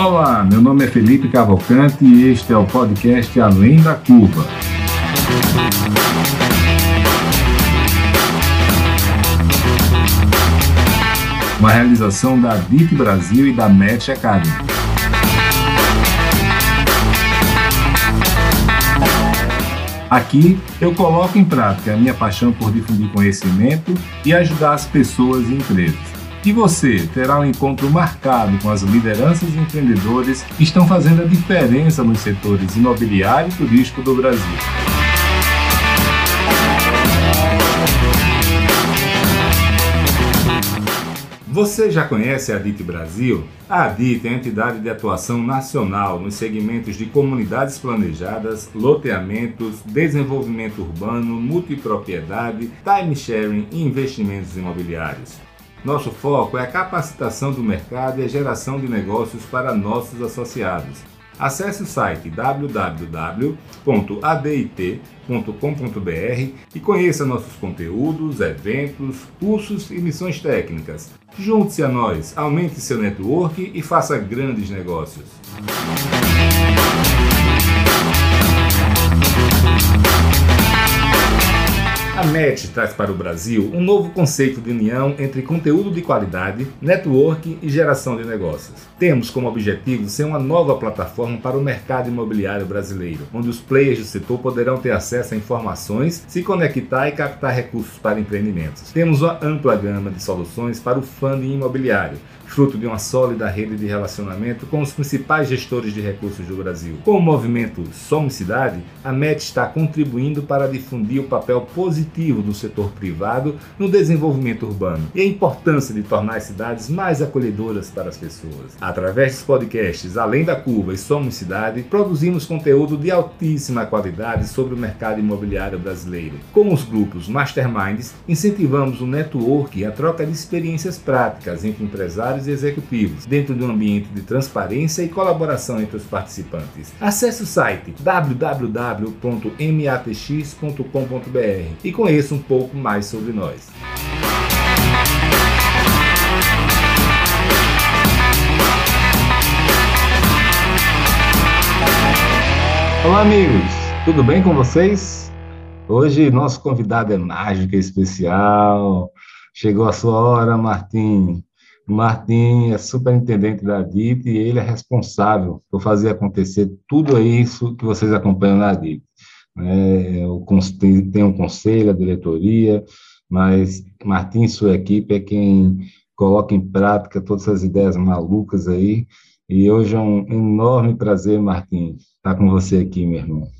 Olá, meu nome é Felipe Cavalcante e este é o podcast Além da Curva. Uma realização da DIT Brasil e da Match Academy. Aqui eu coloco em prática a minha paixão por difundir conhecimento e ajudar as pessoas e empresas. E você terá um encontro marcado com as lideranças e empreendedores que estão fazendo a diferença nos setores imobiliário e turístico do Brasil. Você já conhece a ADIT Brasil? A ADIT é a entidade de atuação nacional nos segmentos de comunidades planejadas, loteamentos, desenvolvimento urbano, multipropriedade, time sharing e investimentos imobiliários. Nosso foco é a capacitação do mercado e a geração de negócios para nossos associados Acesse o site www.adit.com.br e conheça nossos conteúdos, eventos, cursos e missões técnicas. Junte-se a nós, aumente seu network e faça grandes negócios. A MET traz para o Brasil um novo conceito de união entre conteúdo de qualidade, network e geração de negócios. Temos como objetivo ser uma nova plataforma para o mercado imobiliário brasileiro, onde os players do setor poderão ter acesso a informações, se conectar e captar recursos para empreendimentos. Temos uma ampla gama de soluções para o funding imobiliário, fruto de uma sólida rede de relacionamento com os principais gestores de recursos do Brasil. Com o movimento Somos Cidade, a MET está contribuindo para difundir o papel positivo do setor privado no desenvolvimento urbano e a importância de tornar as cidades mais acolhedoras para as pessoas. Através dos podcasts Além da Curva e Somos Cidade, produzimos conteúdo de altíssima qualidade sobre o mercado imobiliário brasileiro. Com os grupos Masterminds, incentivamos o network e a troca de experiências práticas entre empresários e executivos, dentro de um ambiente de transparência e colaboração entre os participantes. Acesse o site www.matx.com.br e conheça um pouco mais sobre nós. Olá, amigos! Tudo bem com vocês? Hoje nosso convidado é mágico e especial. Chegou a sua hora, Martim. Martim é superintendente da DIT e ele é responsável por fazer acontecer tudo isso que vocês acompanham na DIT. É, o, tem um conselho, a diretoria, mas Martim e sua equipe é quem coloca em prática todas essas ideias malucas aí. E hoje é um enorme prazer, Martim, estar com você aqui, meu irmão.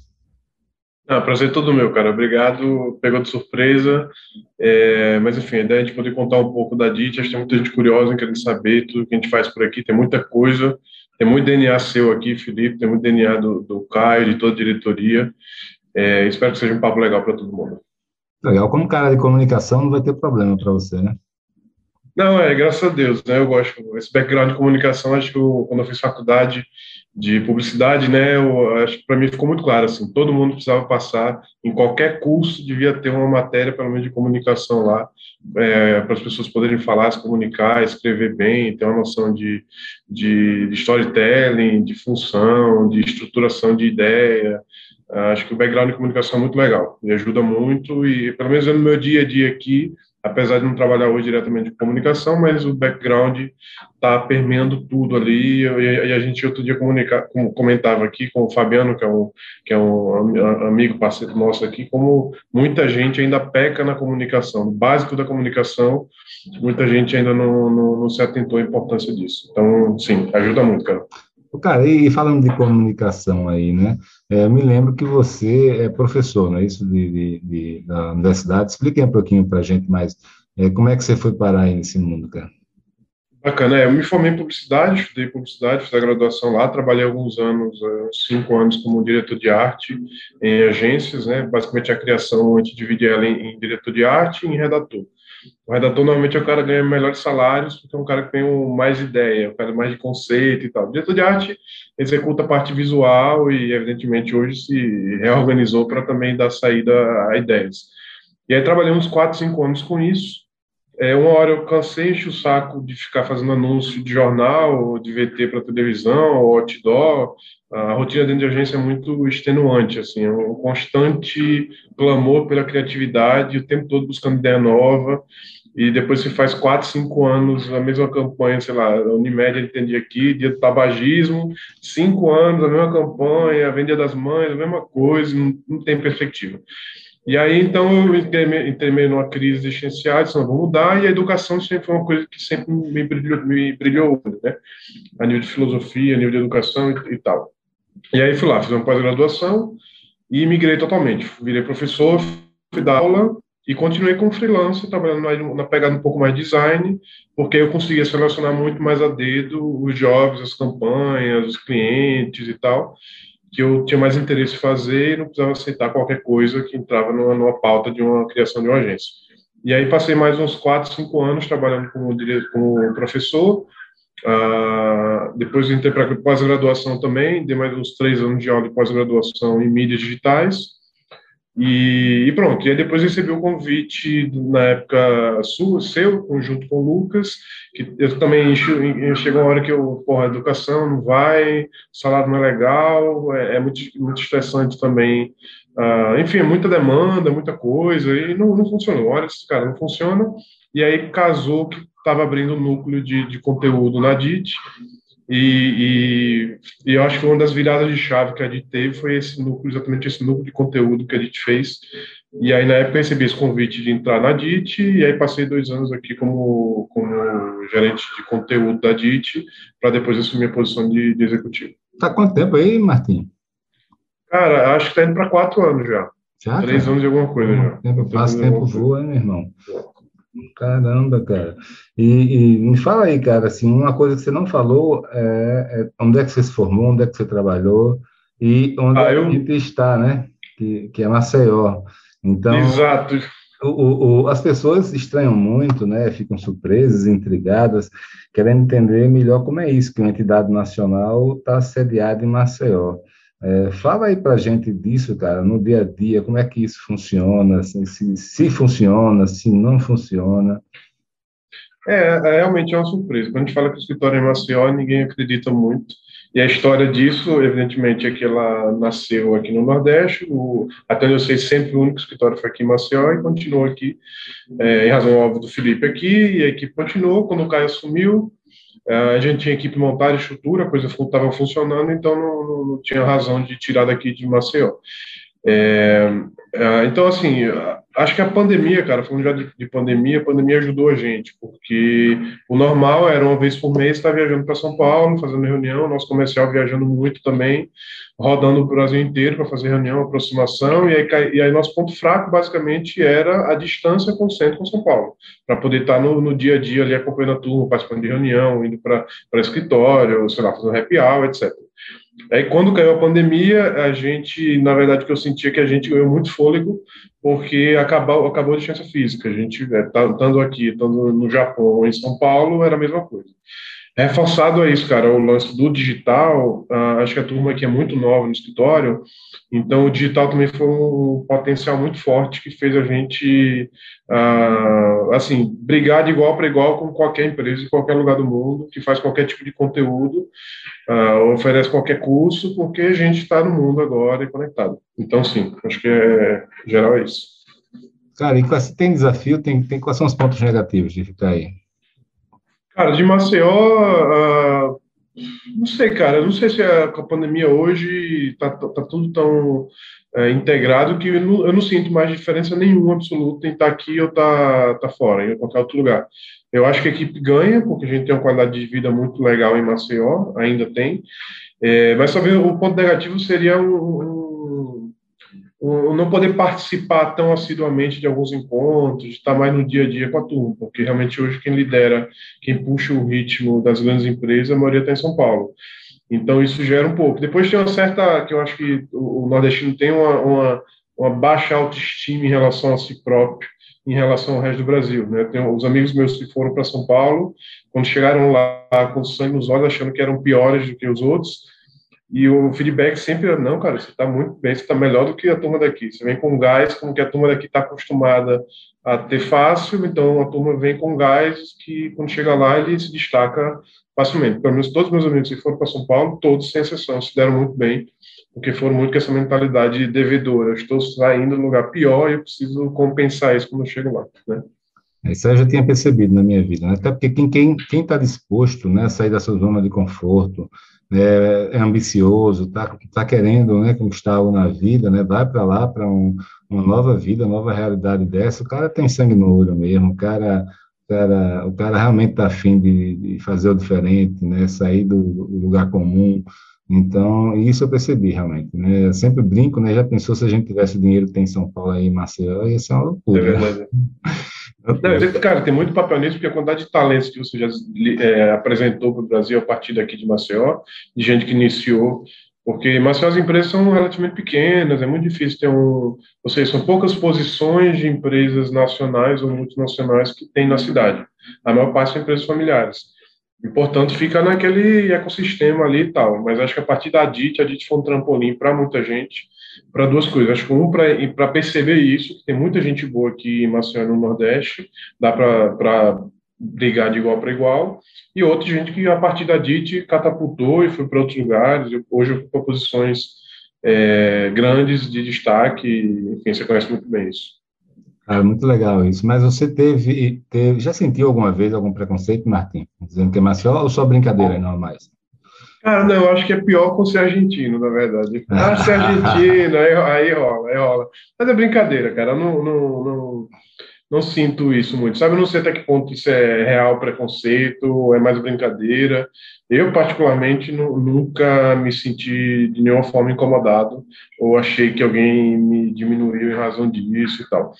Ah, prazer todo meu, cara. Obrigado. Pegou de surpresa. É, mas, enfim, a ideia é gente poder contar um pouco da DIT. Acho que tem muita gente curiosa querendo saber tudo que a gente faz por aqui. Tem muita coisa. Tem muito DNA seu aqui, Felipe. Tem muito DNA do, do Caio, de toda a diretoria. É, espero que seja um papo legal para todo mundo. Legal. Como cara de comunicação, não vai ter problema para você, né? Não, é, graças a Deus, né? Eu gosto. Esse background de comunicação, acho que eu, quando eu fiz faculdade, de publicidade, né, eu acho para mim ficou muito claro assim, todo mundo precisava passar em qualquer curso devia ter uma matéria pelo menos de comunicação lá é, para as pessoas poderem falar, se comunicar, escrever bem, ter uma noção de, de, de storytelling, de função, de estruturação de ideia. Acho que o background de comunicação é muito legal, me ajuda muito e pelo menos no meu dia a dia aqui apesar de não trabalhar hoje diretamente com comunicação, mas o background está permeando tudo ali. E, a gente outro dia comunica, comentava aqui com o Fabiano, que é um, que é um amigo, parceiro nosso aqui, como muita gente ainda peca na comunicação, no básico da comunicação, muita gente ainda não, não, não se atentou à importância disso. Então, sim, ajuda muito, cara. Cara, e falando de comunicação aí, né? É, eu me lembro que você é professor, não é isso, de, de, de da universidade. Explique um pouquinho para a gente mais é, como é que você foi parar aí nesse mundo, cara. Bacana, é, eu me formei em publicidade, estudei publicidade, fiz a graduação lá, trabalhei alguns anos, é, cinco anos como diretor de arte em agências, né? Basicamente a criação a gente divide ela em, em diretor de arte e em redator. O redator normalmente é o cara que ganha melhores salários, porque é um cara que tem mais ideia, um cara mais de conceito e tal. O diretor de arte executa a parte visual e, evidentemente, hoje se reorganizou para também dar saída a ideias. E aí trabalhei uns 4, 5 anos com isso. É, uma hora eu cansei, enchi o saco de ficar fazendo anúncio de jornal, de VT para televisão, ou outdoor. A rotina dentro de agência é muito extenuante, assim, é um constante clamor pela criatividade, o tempo todo buscando ideia nova. E depois se faz quatro, cinco anos a mesma campanha, sei lá, Unimed entendi aqui, dia do tabagismo, cinco anos a mesma campanha, a das mães, a mesma coisa, não, não tem perspectiva. E aí, então, eu entrei, numa crise existencial, disse, não, vou mudar, e a educação sempre foi uma coisa que sempre me brilhou, me brilhou né? A nível de filosofia, a nível de educação e, e tal. E aí fui lá, fiz uma pós-graduação e migrei totalmente. Virei professor, fui dar aula e continuei como freelancer, trabalhando na pegada um pouco mais design, porque eu conseguia selecionar muito mais a dedo os jobs, as campanhas, os clientes e tal que eu tinha mais interesse em fazer e não precisava aceitar qualquer coisa que entrava numa, numa pauta de uma criação de uma agência. E aí passei mais uns quatro, cinco anos trabalhando como, como professor. Uh, depois entrei para pós-graduação também, dei mais uns três anos de aula de pós-graduação em mídias digitais. E, e, pronto, e aí depois recebi um convite na época sua, seu, junto com o Lucas, que eu também chegou uma hora que eu, porra, educação não vai, o salário não é legal, é, é muito, muito estressante também. Uh, enfim, é muita demanda, muita coisa, e não, não funcionou. Olha, esse cara não funciona. E aí casou que estava abrindo um núcleo de, de conteúdo na DIT, e, e, e, eu acho que uma das viradas de chave que a gente teve foi esse núcleo, exatamente esse núcleo de conteúdo que a gente fez. E aí, na época, eu recebi esse convite de entrar na DIT, e aí passei dois anos aqui como, como gerente de conteúdo da DIT, para depois assumir a posição de, de executivo. Tá quanto tempo aí, Martim? Cara, acho que tá indo para quatro anos já. Já? Três cara? anos de alguma coisa já. Tempo passa, tempo voa, meu irmão? Caramba, cara. E, e, me fala aí, cara, assim, uma coisa que você não falou é, é, onde é que você se formou, onde é que você trabalhou e onde ah, é eu... a gente está, né? Que, que é Maceió. Então, Exato. O, o, as pessoas estranham muito, né? Ficam surpresas, intrigadas, querendo entender melhor como é isso, que uma entidade nacional está sediada em Maceió. É, fala aí para gente disso, cara, no dia a dia, como é que isso funciona, assim, se, se funciona, se não funciona. É, é, realmente é uma surpresa. Quando a gente fala que o escritório é Maceió, ninguém acredita muito. E a história disso, evidentemente, é que ela nasceu aqui no Nordeste, o, até onde eu sei, sempre o único escritório foi aqui em Maceió e continuou aqui, é, em razão óbvia do Felipe aqui, e a equipe continuou. Quando o Caio assumiu, a gente tinha equipe montada, estrutura, a coisa estava funcionando, então não, não, não, tinha razão de tirar daqui de Maceió. É, é, então, assim, acho que a pandemia, cara, falando já de, de, pandemia, a pandemia ajudou a gente, porque o normal era uma vez por mês estar viajando para São Paulo, fazendo reunião, nosso comercial viajando muito também, rodando o Brasil inteiro para fazer reunião, aproximação, e aí, e aí nosso ponto fraco, basicamente, era a distância com o centro com São Paulo, para poder estar no, no, dia a dia ali acompanhando a turma, participando de reunião, indo para escritório, sei lá, fazendo happy hour, etc. Aí, quando caiu a pandemia, a gente, na verdade, que eu sentia que a gente ganhou muito fôlego, porque acabou, acabou a ciência física. A gente, é, tá, estando aqui, estando no Japão ou em São Paulo, era a mesma coisa. Reforçado a isso, cara, o lance do digital, uh, acho que a turma aqui é muito nova no escritório, então o digital também foi um potencial muito forte que fez a gente, uh, assim, brigar de igual para igual com qualquer empresa em qualquer lugar do mundo, que faz qualquer tipo de conteúdo, uh, oferece qualquer curso, porque a gente está no mundo agora e conectado. Então, sim, acho que é, geral é isso. Cara, e tem desafio, tem, tem, quais são os pontos negativos de ficar aí? Cara, de Maceió, uh, não sei, cara, não sei se a, a pandemia hoje está tá, tá tudo tão é, integrado que eu não, eu não, sinto mais diferença nenhuma absoluta em estar tá aqui ou tá, tá fora, em qualquer outro lugar. Eu acho que a equipe ganha, porque a gente tem uma qualidade de vida muito legal em Maceió, ainda tem, é, mas só o ponto negativo seria um, o não poder participar tão assiduamente de alguns encontros, estar mais no dia a dia com a turma, porque realmente hoje quem lidera, quem puxa o ritmo das grandes empresas, a maioria está em São Paulo. Então isso gera um pouco. Depois tem uma certa, que eu acho que o nordestino tem uma, uma, uma baixa autoestima em relação a si próprio, em relação ao resto do Brasil. Né? Tem os amigos meus que foram para São Paulo, quando chegaram lá com sangue nos olhos, achando que eram piores do que os outros, E o feedback sempre é, não, cara, você está muito bem, você está melhor do que a turma daqui. Você vem com gás, como que a turma daqui está acostumada a ter fácil, então a turma vem com gás que quando chega lá ele se destaca facilmente. Pelo menos todos os meus amigos que foram para São Paulo, todos sem exceção, se deram muito bem, porque foram muito com essa mentalidade devedora. Eu estou saindo no lugar pior e eu preciso compensar isso quando eu chego lá, né? Isso eu já tinha percebido na minha vida, né? até porque quem está disposto né, a sair dessa zona de conforto, é, é ambicioso, está tá querendo né, conquistar algo na vida, né, vai para lá para um, uma nova vida, nova realidade dessa, o cara tem sangue no olho mesmo, o cara, o cara, o cara realmente está afim de, de fazer o diferente, né, sair do, do lugar comum, então, isso eu percebi realmente, né? Eu sempre brinco, né? Já pensou se a gente tivesse dinheiro que tem em São Paulo aí Maceió, ia ser uma loucura. É verdade. Cara, tem muito papel nisso, porque a quantidade de talentos que você já é, apresentou para o Brasil a partir daqui de Maceió, de gente que iniciou, porque Maceió as empresas são relativamente pequenas, é muito difícil ter um. Ou seja, são poucas posições de empresas nacionais ou multinacionais que tem na cidade. A maior parte são empresas familiares. E, portanto, fica naquele ecossistema ali e tal. Mas acho que a partir da DIT, a DIT foi um trampolim para muita gente, para duas coisas. Acho que um, para perceber isso, que tem muita gente boa aqui em Maceió no Nordeste, dá para brigar de igual para igual, e outra gente que, a partir da DIT, catapultou e foi para outros lugares, hoje ocupa posições é, grandes de destaque, enfim, você conhece muito bem isso. Ah, muito legal isso. Mas você teve, teve, já sentiu alguma vez algum preconceito, Martim? Dizendo que é Maceió ou só brincadeira não mais? Cara, não, eu acho que é pior com ser argentino, na verdade. Ah, ser argentino, aí, aí rola, aí rola. Mas é brincadeira, cara. Não, não, não, não sinto isso muito. Sabe, eu não sei até que ponto isso é real preconceito, é mais brincadeira. Eu, particularmente, nunca me senti de nenhuma forma incomodado ou achei que alguém me diminuiu em razão disso e tal.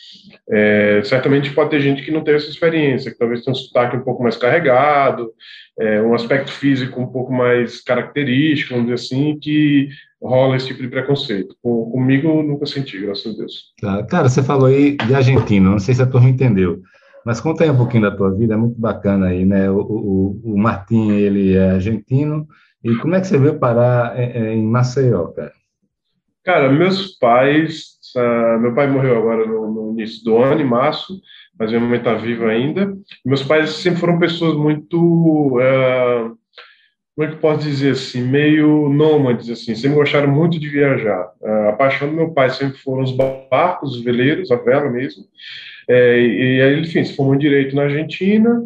É, certamente pode ter gente que não teve essa experiência, que talvez tenha um sotaque um pouco mais carregado, é, um aspecto físico um pouco mais característico, vamos dizer assim, que rola esse tipo de preconceito. Com, comigo, nunca senti, graças a Deus. Tá. Cara, você falou aí de argentino, não sei se a turma entendeu, mas conta aí um pouquinho da tua vida, é muito bacana aí, né? O, o, o Martim, ele é argentino, e como é que você veio parar em, em Maceió, cara? Cara, meus pais, uh, meu pai morreu agora no, no, início do ano, em março, mas minha mãe está viva ainda. Meus pais sempre foram pessoas muito uh, como é que posso dizer assim, meio nômades, assim, sempre gostaram muito de viajar. A paixão do meu pai sempre foram os barcos, os veleiros, a vela mesmo. É, e aí, enfim, se formou em Direito na Argentina,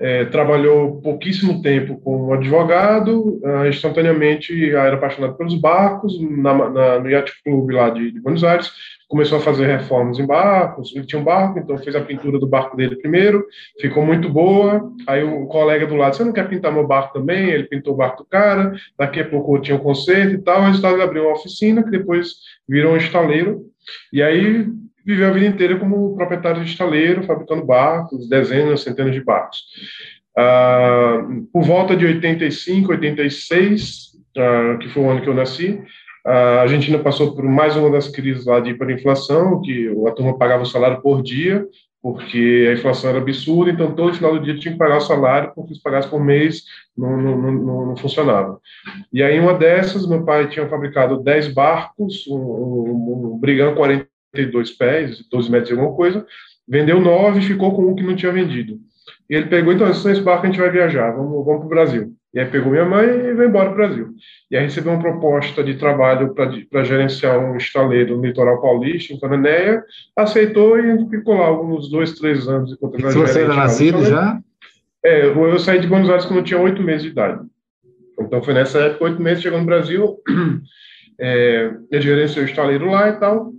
é, trabalhou pouquíssimo tempo como advogado, uh, instantaneamente era apaixonado pelos barcos, na, na, no Yacht Club lá de, de, Buenos Aires, começou a fazer reformas em barcos, ele tinha um barco, então fez a pintura do barco dele primeiro, ficou muito boa, aí o colega do lado, você não quer pintar meu barco também? Ele pintou o barco do cara, daqui a pouco tinha um concerto e tal, o resultado ele abriu uma oficina, que depois virou um estaleiro, e aí viveu a vida inteira como proprietário de estaleiro, fabricando barcos, dezenas, centenas de barcos. Ah, por volta de 85, 86, ah, que foi o ano que eu nasci, a Argentina passou por mais uma das crises lá de hiperinflação, que a turma pagava o salário por dia, porque a inflação era absurda, então todo final do dia tinha que pagar o salário, porque se pagasse por mês não, não, não, não funcionava. E aí, uma dessas, meu pai tinha fabricado 10 barcos, um, um, um Brigão 40 32 pés, 12 metros e alguma coisa, vendeu nove e ficou com um que não tinha vendido. E ele pegou, então, esse barco a gente vai viajar, vamos, vamos para o Brasil. E aí pegou minha mãe e veio embora para o Brasil. E aí recebeu uma proposta de trabalho para gerenciar um estaleiro no litoral paulista, em Cananéia, aceitou e ficou lá uns dois, três anos. Enquanto e você era nascido já? É, eu saí de Buenos Aires quando eu tinha oito meses de idade. Então foi nessa época, oito meses, chegou no Brasil, é, eu gerenciei o estaleiro lá e tal,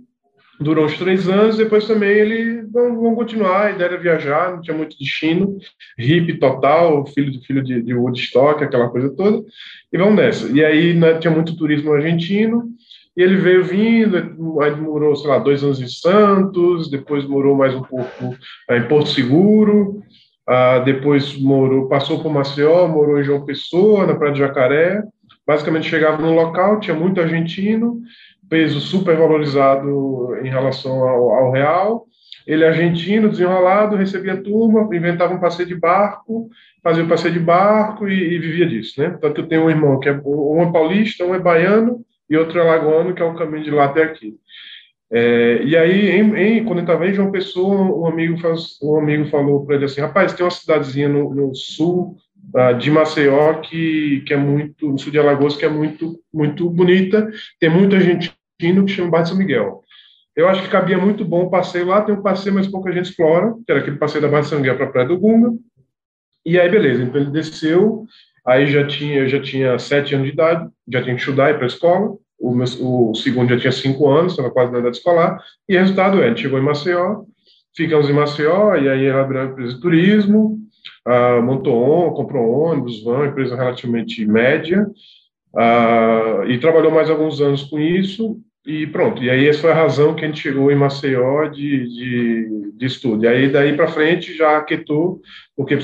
durou uns três anos, depois também ele vão, vão continuar, a ideia era viajar, não tinha muito destino, hippie total, filho de filho de, de Woodstock, aquela coisa toda, e vamos nessa. E aí né, tinha muito turismo argentino, e ele veio vindo, aí morou, sei lá, dois anos em Santos, depois morou mais um pouco é, em Porto Seguro, uh, depois morou, passou por Maceió, morou em João Pessoa, na Praia de Jacaré, basicamente chegava no local, tinha muito argentino, peso super valorizado em relação ao, ao real. ele argentino, desenrolado, recebia turma, inventava um passeio de barco, fazia um passeio de barco e, e vivia disso, né? Tanto eu tenho um irmão que é um é paulista, um é baiano e outro é lagoano, que é o caminho de lá até aqui. É, e aí, em, em, quando ele estava em João Pessoa, um amigo, faz, um amigo falou para ele assim, rapaz, tem uma cidadezinha no, no sul uh, de Maceió que, que é muito, no sul de Alagoas, que é muito, muito bonita, tem muita gente indo que chama Bairro de São Miguel. Eu acho que cabia muito bom o passeio lá, tem um passeio, mas pouca gente explora, que era aquele passeio da Baía de São Miguel para a Praia do Gunga. E aí, beleza, então ele desceu, aí já tinha, eu já tinha sete anos de idade, já tinha que estudar, ir para a escola, o, meu, o segundo já tinha cinco anos, estava quase na idade escolar, e o resultado é, a gente chegou em Maceió, ficamos em Maceió, e aí ela abriu uma empresa de turismo, uh, montou, comprou ônibus, van, empresa relativamente média, uh, e trabalhou mais alguns anos com isso, e pronto, e aí essa foi a razão que a gente chegou em Maceió de, de, de estudo. E aí daí para frente já aquietou, porque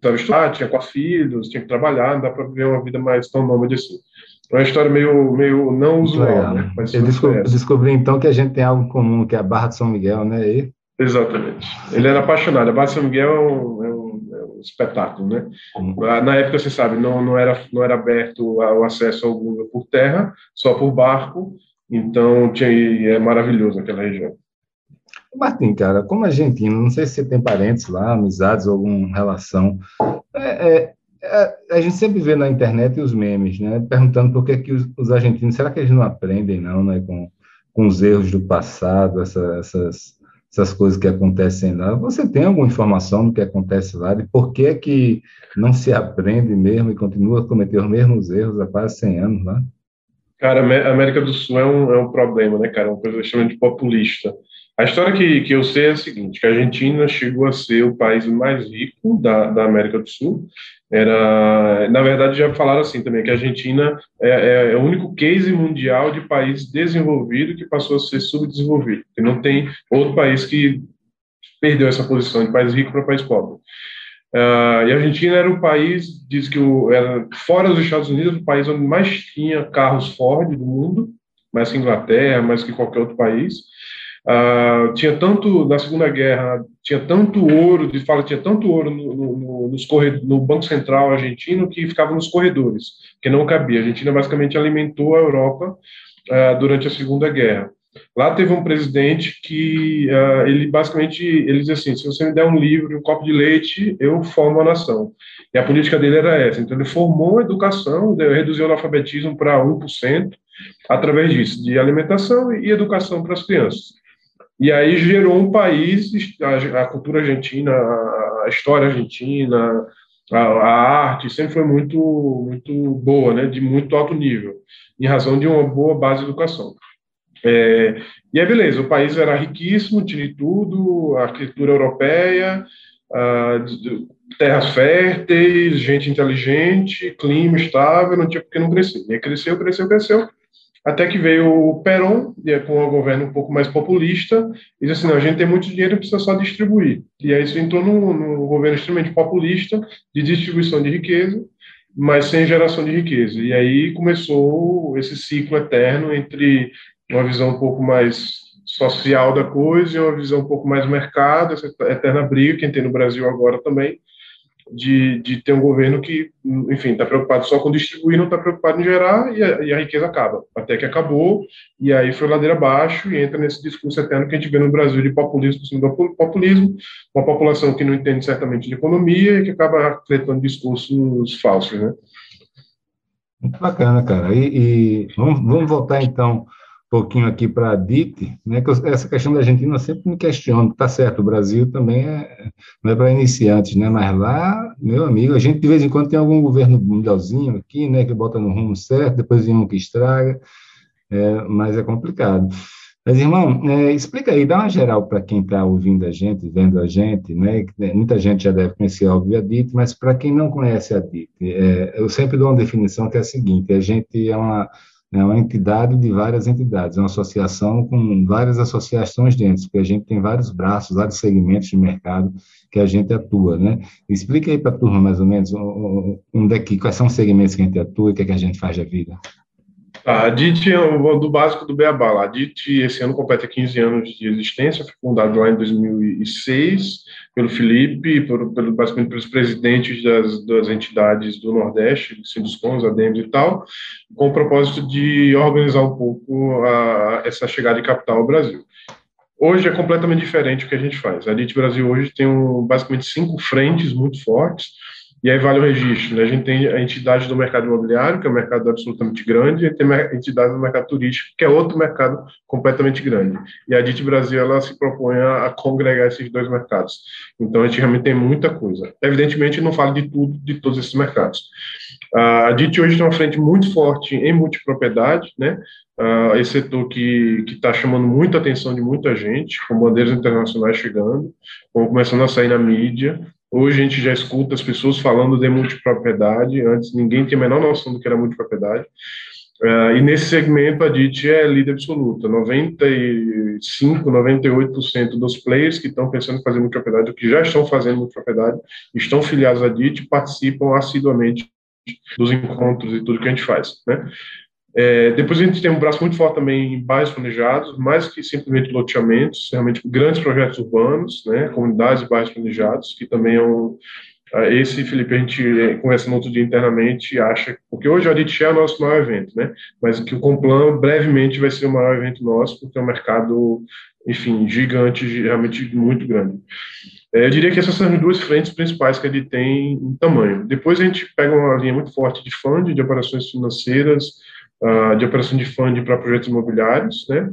precisava estudar, tinha quatro filhos, tinha que trabalhar, não dá para viver uma vida mais tão nômade assim. É uma história meio, meio não usual, né? Mas Eu descobri, descobri, então que a gente tem algo comum, que é a Barra de São Miguel, né? E... Exatamente. Ele era apaixonado. A Barra de São Miguel é um, é um, é um espetáculo, né? Uhum. Na época, você sabe, não, não, era, não era aberto o acesso ao Google por terra, só por barco, então, tinha, é maravilhoso aquela região. Martim, cara, como argentino, não sei se você tem parentes lá, amizades, alguma relação. É, é, é, a gente sempre vê na internet os memes, né? Perguntando por que, que os, os argentinos, será que eles não aprendem, não, né? Com, com os erros do passado, essa, essas, essas coisas que acontecem lá. Você tem alguma informação do que acontece lá, de por que, que não se aprende mesmo e continua a cometer os mesmos erros há quase 100 anos lá? Cara, a América do Sul é um, é um problema, né, cara? Uma coisa extremamente populista. A história que, que eu sei é a seguinte, que a Argentina chegou a ser o país mais rico da, da América do Sul. Era, na verdade, já falaram assim também, que a Argentina é, é, é o único case mundial de país desenvolvido que passou a ser subdesenvolvido. Não tem outro país que perdeu essa posição de país rico para país pobre. Uh, e a Argentina era o país, diz que o, era, fora dos Estados Unidos, o país onde mais tinha carros Ford do mundo, mais que Inglaterra, mais que qualquer outro país. Uh, tinha tanto, na Segunda Guerra, tinha tanto ouro, de fala, tinha tanto ouro no, no, nos no Banco Central argentino que ficava nos corredores, que não cabia. A Argentina basicamente alimentou a Europa uh, durante a Segunda Guerra. Lá teve um presidente que uh, ele basicamente ele diz assim: se você me der um livro, um copo de leite, eu formo a nação. E a política dele era essa. Então ele formou a educação, reduziu o analfabetismo para 1% através disso, de alimentação e educação para as crianças. E aí gerou um país, a, a cultura argentina, a, a história argentina, a, a, arte sempre foi muito muito boa, né, de muito alto nível, em razão de uma boa base de educação. É, e é beleza, o país era riquíssimo, tinha tudo, arquitetura europeia, terras férteis, gente inteligente, clima estável, não tinha por que não crescer. E aí cresceu, cresceu, cresceu, até que veio o Perón, é com um governo um pouco mais populista, e disse assim, não, a gente tem muito dinheiro, precisa só distribuir. E aí isso entrou num, num governo extremamente populista, de distribuição de riqueza, mas sem geração de riqueza. E aí começou esse ciclo eterno entre uma visão um pouco mais social da coisa e uma visão um pouco mais mercado, essa eterna briga que tem no Brasil agora também, de, de ter um governo que, enfim, está preocupado só com distribuir, não está preocupado em gerar, e a, e a, riqueza acaba. Até que acabou, e aí foi ladeira abaixo, e entra nesse discurso eterno que a gente vê no Brasil de populismo por cima do populismo, uma população que não entende certamente de economia e que acaba refletando discursos falsos, né? Bacana, cara. E, e vamos, vamos voltar, então, pouquinho aqui para a DIT, né, que essa questão da Argentina eu sempre me questiono, tá certo, o Brasil também é, não é para iniciantes, né, mas lá, meu amigo, a gente de vez em quando tem algum governo mundialzinho aqui, né, que bota no rumo certo, depois vem um que estraga, é, mas é complicado. Mas, irmão, é, explica aí, dá uma geral para quem está ouvindo a gente, vendo a gente, né? Muita gente já deve conhecer, óbvio, a DIT, mas para quem não conhece a DIT, é, eu sempre dou uma definição que é a seguinte: a gente é uma é uma entidade de várias entidades, é uma associação com várias associações dentro, porque a gente tem vários braços, vários segmentos de mercado que a gente atua, né? Explica aí para a turma, mais ou menos, onde é que, quais são os segmentos que a gente atua e o que, é que a gente faz da vida. A DIT é do básico do Beabá. A DIT esse ano completa 15 anos de existência, foi fundado lá em 2006 pelo Felipe, por, pelo, basicamente pelos presidentes das, das entidades do Nordeste, Sinduscons, ADEMS e tal, com o propósito de organizar um pouco a, essa chegada de capital ao Brasil. Hoje é completamente diferente o que a gente faz. A DIT Brasil hoje tem um, basicamente cinco frentes muito fortes, e aí vale o registro. Né? A gente tem a entidade do mercado imobiliário, que é um mercado absolutamente grande, e tem a entidade do mercado turístico, que é outro mercado completamente grande. E a DIT Brasil ela se propõe a, congregar esses dois mercados. Então a gente realmente tem muita coisa. Evidentemente, não fala de tudo, de todos esses mercados. A DIT hoje tem uma frente muito forte em multipropriedade, né? Uh, esse setor que está chamando muita atenção de muita gente, com bandeiras internacionais chegando, começando a sair na mídia, Hoje a gente já escuta as pessoas falando de multipropriedade, antes ninguém tinha a menor noção do que era multipropriedade. Uh, e nesse segmento a DIT é líder absoluta. 95, 98% dos players que estão pensando em fazer multipropriedade, ou que já estão fazendo multipropriedade, estão filiados à DIT, participam assiduamente dos encontros e tudo que a gente faz. Né? É, depois a gente tem um braço muito forte também em bairros planejados, mais que simplesmente loteamentos, realmente grandes projetos urbanos, né, comunidades e bairros planejados, que também é um. Esse, Felipe, a gente é, conversa no outro dia internamente acha, porque hoje a Audit é o nosso maior evento, né? Mas que o Complan brevemente vai ser o maior evento nosso, porque é um mercado, enfim, gigante, realmente muito grande. É, eu diria que essas são as duas frentes principais que ele tem em tamanho. Depois a gente pega uma linha muito forte de fundo, de operações financeiras, uh, de operação de funding para projetos imobiliários, né?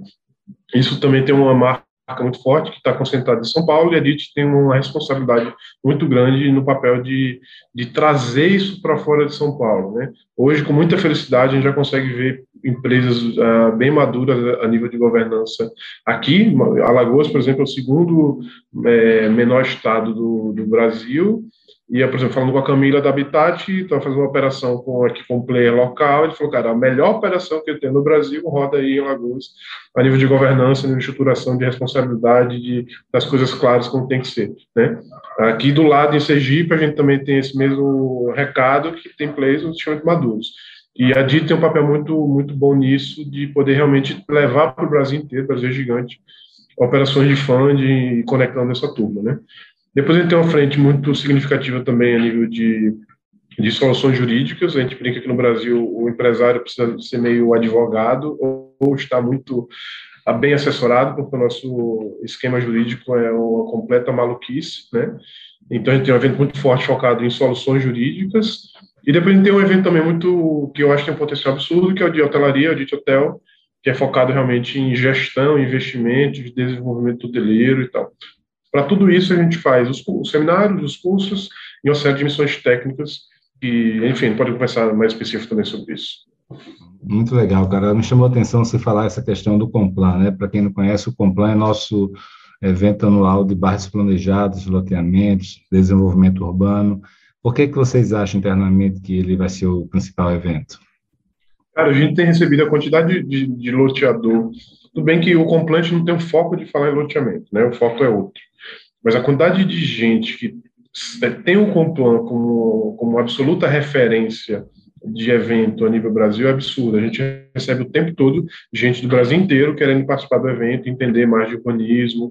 Isso também tem uma marca muito forte que está concentrada em São Paulo e a DIT tem uma responsabilidade muito grande no papel de, de trazer isso para fora de São Paulo, né? Hoje, com muita felicidade, a gente já consegue ver empresas uh, bem maduras a nível de governança aqui. Alagoas, por exemplo, é o segundo é, menor estado do, do Brasil e, por exemplo, falando com a Camila da Habitat, estava fazendo uma operação com, aqui com um player local, ele falou, cara, a melhor operação que eu tenho no Brasil roda aí em Lagoas, a nível de governança, a nível de estruturação, de responsabilidade, de, das coisas claras como tem que ser, né? Aqui do lado, em Sergipe, a gente também tem esse mesmo recado, que tem players extremamente maduros. E a DIT tem um papel muito, muito bom nisso, de poder realmente levar para o Brasil inteiro, Brasil é gigante, operações de funding e conectando essa turma, né? Depois a gente tem uma frente muito significativa também a nível de, de soluções jurídicas. A gente brinca que no Brasil o empresário precisa ser meio advogado ou, ou estar muito bem assessorado, porque o nosso esquema jurídico é uma completa maluquice, né? Então a gente tem um evento muito forte focado em soluções jurídicas. E depois a gente tem um evento também muito que eu acho que tem um potencial absurdo, que é o de hotelaria, o de hotel, que é focado realmente em gestão, investimentos, desenvolvimento hoteleiro e tal. Para tudo isso, a gente faz os, os, seminários, os cursos e uma série de missões técnicas e, enfim, pode conversar mais específico também sobre isso. Muito legal, cara. Me chamou a atenção você falar essa questão do Complan, né? Para quem não conhece, o Complan é nosso evento anual de bairros planejados, loteamentos, desenvolvimento urbano. Por que, que vocês acham internamente que ele vai ser o principal evento? Cara, a gente tem recebido a quantidade de, de, de loteador. Tudo bem que o Complante não tem o foco de falar em loteamento, né? O foco é outro. Mas a quantidade de gente que é, tem o Complan como, como absoluta referência de evento a nível Brasil é absurda. A gente recebe o tempo todo gente do Brasil inteiro querendo participar do evento, entender mais de urbanismo.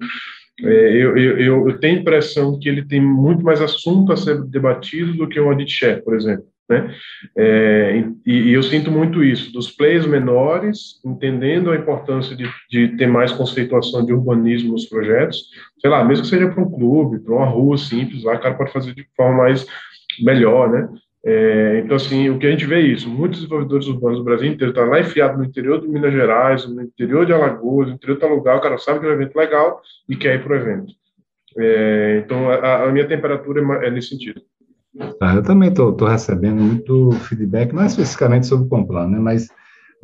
É, eu, eu, eu, tenho a impressão que ele tem muito mais assunto a ser debatido do que o Audit por exemplo. Né? É, e, e, eu sinto muito isso, dos players menores, entendendo a importância de, de, ter mais conceituação de urbanismo nos projetos, sei lá, mesmo que seja para um clube, para uma rua simples, lá o cara pode fazer de forma mais melhor, né? É, então, assim, o que a gente vê é isso, muitos desenvolvedores urbanos do Brasil inteiro estão tá lá enfiado no interior de Minas Gerais, no interior de Alagoas, no interior de tal lugar, o cara sabe que é um evento legal e quer ir para o evento. É, então, a, a minha temperatura é, é nesse sentido. Tá, eu também estou recebendo muito feedback, não especificamente sobre o Complan, né, mas,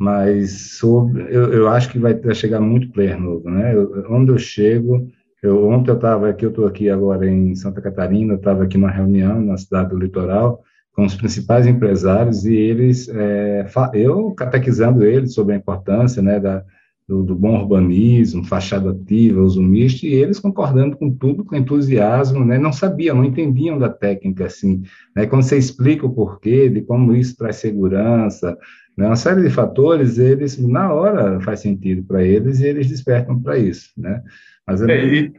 mas sobre, eu, eu acho que vai, vai chegar muito player novo, né, eu, onde eu chego, eu, ontem eu estava aqui, eu estou aqui agora em Santa Catarina, eu estava aqui numa reunião na cidade do litoral, com os principais empresários, e eles, é, eu catequizando eles sobre a importância, né, da, do, do, bom urbanismo, fachada ativa, uso misto, e eles concordando com tudo, com entusiasmo, né? não sabiam, não entendiam da técnica, assim, né? quando você explica o porquê, de como isso traz segurança, Né? Uma série de fatores, eles, na hora, faz sentido para eles e eles despertam para isso, né? Mas é, é e,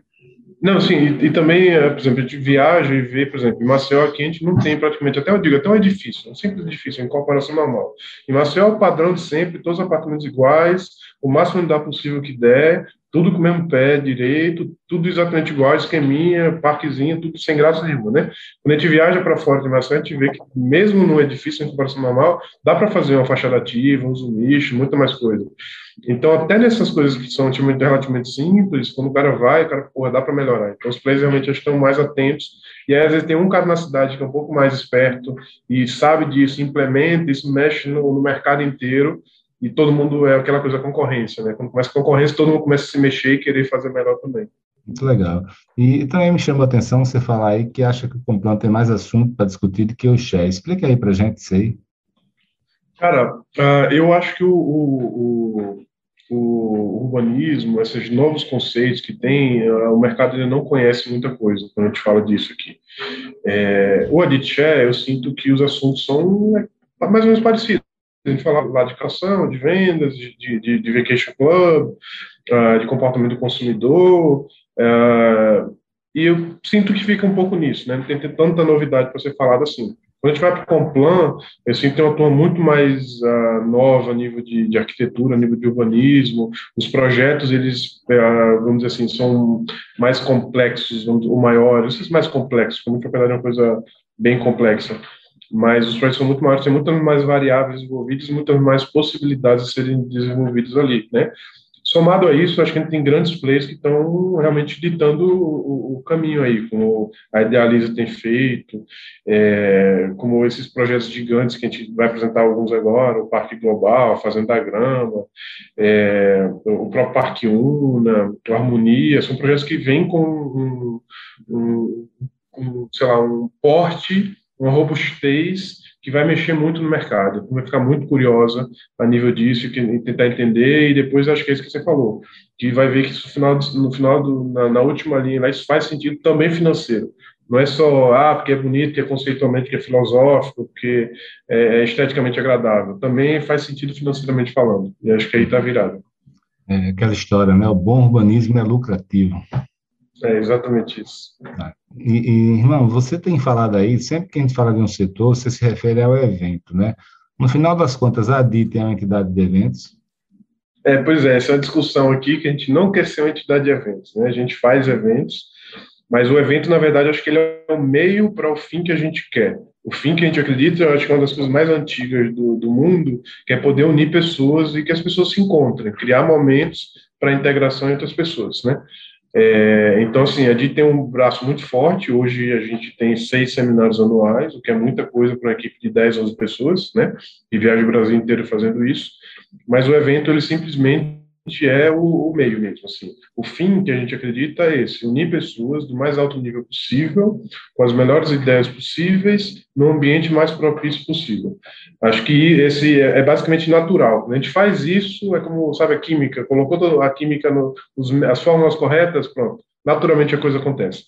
não, sim, e, e, também, é, por exemplo, a gente viaja e vê, por exemplo, em Maceió aqui a gente não tem praticamente, até eu digo, até um edifício, um simples edifício, em comparação normal. Em Maceió é o padrão de sempre, todos os apartamentos iguais, o máximo de dar possível que der, tudo com o mesmo pé direito, tudo exatamente igual, esqueminha, parquezinho, tudo sem graça nenhuma, né? Quando a gente viaja para fora de Maceió, a gente vê que mesmo num edifício em comparação normal, dá para fazer uma fachada ativa, um nicho, muita mais coisa. Então, até nessas coisas que são relativamente simples, quando o cara vai, o cara, porra, dá para melhorar. Então, os players realmente estão mais atentos, e aí, às vezes tem um cara na cidade que é um pouco mais esperto e sabe disso, implementa, isso mexe no, no mercado inteiro, e todo mundo é aquela coisa concorrência, né? Quando começa a concorrência, todo mundo começa a se mexer e querer fazer melhor também. Muito legal. E também me chama a atenção você falar aí que acha que o Complan tem mais assunto para discutir do que o Share. Explica aí para gente isso aí. Cara, uh, eu acho que o, o, o, o, urbanismo, esses novos conceitos que tem, uh, o mercado ainda não conhece muita coisa quando a gente fala disso aqui. É, o Aditshare, eu sinto que os assuntos são é, mais ou menos parecidos a gente fala lá de calção, de vendas, de, de, de vacation club, uh, de comportamento do consumidor, uh, e eu sinto que fica um pouco nisso, né? Não tem tanta novidade para ser falado assim. Quando a gente vai para o Complan, eu sinto que tem uma turma muito mais uh, nova a nível de, de, arquitetura, a nível de urbanismo. Os projetos, eles, uh, vamos dizer assim, são mais complexos, vamos, ou maiores, mais complexos, como propriedade é uma coisa bem complexa mas os projetos são muito maiores, tem muitas mais variáveis envolvidas, muitas mais possibilidades de serem desenvolvidas ali, né? Somado a isso, acho que a gente tem grandes players que estão realmente ditando o, o, caminho aí, como a Idealiza tem feito, é, como esses projetos gigantes que a gente vai apresentar alguns agora, o Parque Global, a Fazenda Grama, é, o próprio Parque Una, o Harmonia, são projetos que vêm com um, um sei lá, um porte uma robustez que vai mexer muito no mercado. Vai ficar muito curiosa a nível disso e tentar entender. E depois acho que é isso que você falou, que vai ver que no final, no final do, na, na, última linha, lá, isso faz sentido também financeiro. Não é só ah porque é bonito, que é conceitualmente, que é filosófico, porque é, é esteticamente agradável. Também faz sentido financeiramente falando. E acho que aí está virado. É aquela história, né? O bom urbanismo é lucrativo. É exatamente isso. Tá. E, e, irmão, você tem falado aí, sempre que a gente fala de um setor, você se refere ao evento, né? No final das contas, a ADI tem uma entidade de eventos? É, pois é, essa é uma discussão aqui que a gente não quer ser uma entidade de eventos, né? A gente faz eventos, mas o evento, na verdade, acho que ele é o meio para o fim que a gente quer. O fim que a gente acredita, eu acho que é uma das coisas mais antigas do, do mundo, que é poder unir pessoas e que as pessoas se encontrem, criar momentos para integração entre as pessoas, né? É, então, assim, a DI tem um braço muito forte. Hoje a gente tem seis seminários anuais, o que é muita coisa para uma equipe de 10, 11 pessoas, né? E viaja o Brasil inteiro fazendo isso. Mas o evento, ele simplesmente é o, o, meio mesmo, assim. O fim que a gente acredita é esse, unir pessoas do mais alto nível possível, com as melhores ideias possíveis, no ambiente mais propício possível. Acho que esse é, é basicamente natural. A gente faz isso, é como, sabe, a química, colocou a química, no, os, as fórmulas corretas, pronto, naturalmente a coisa acontece.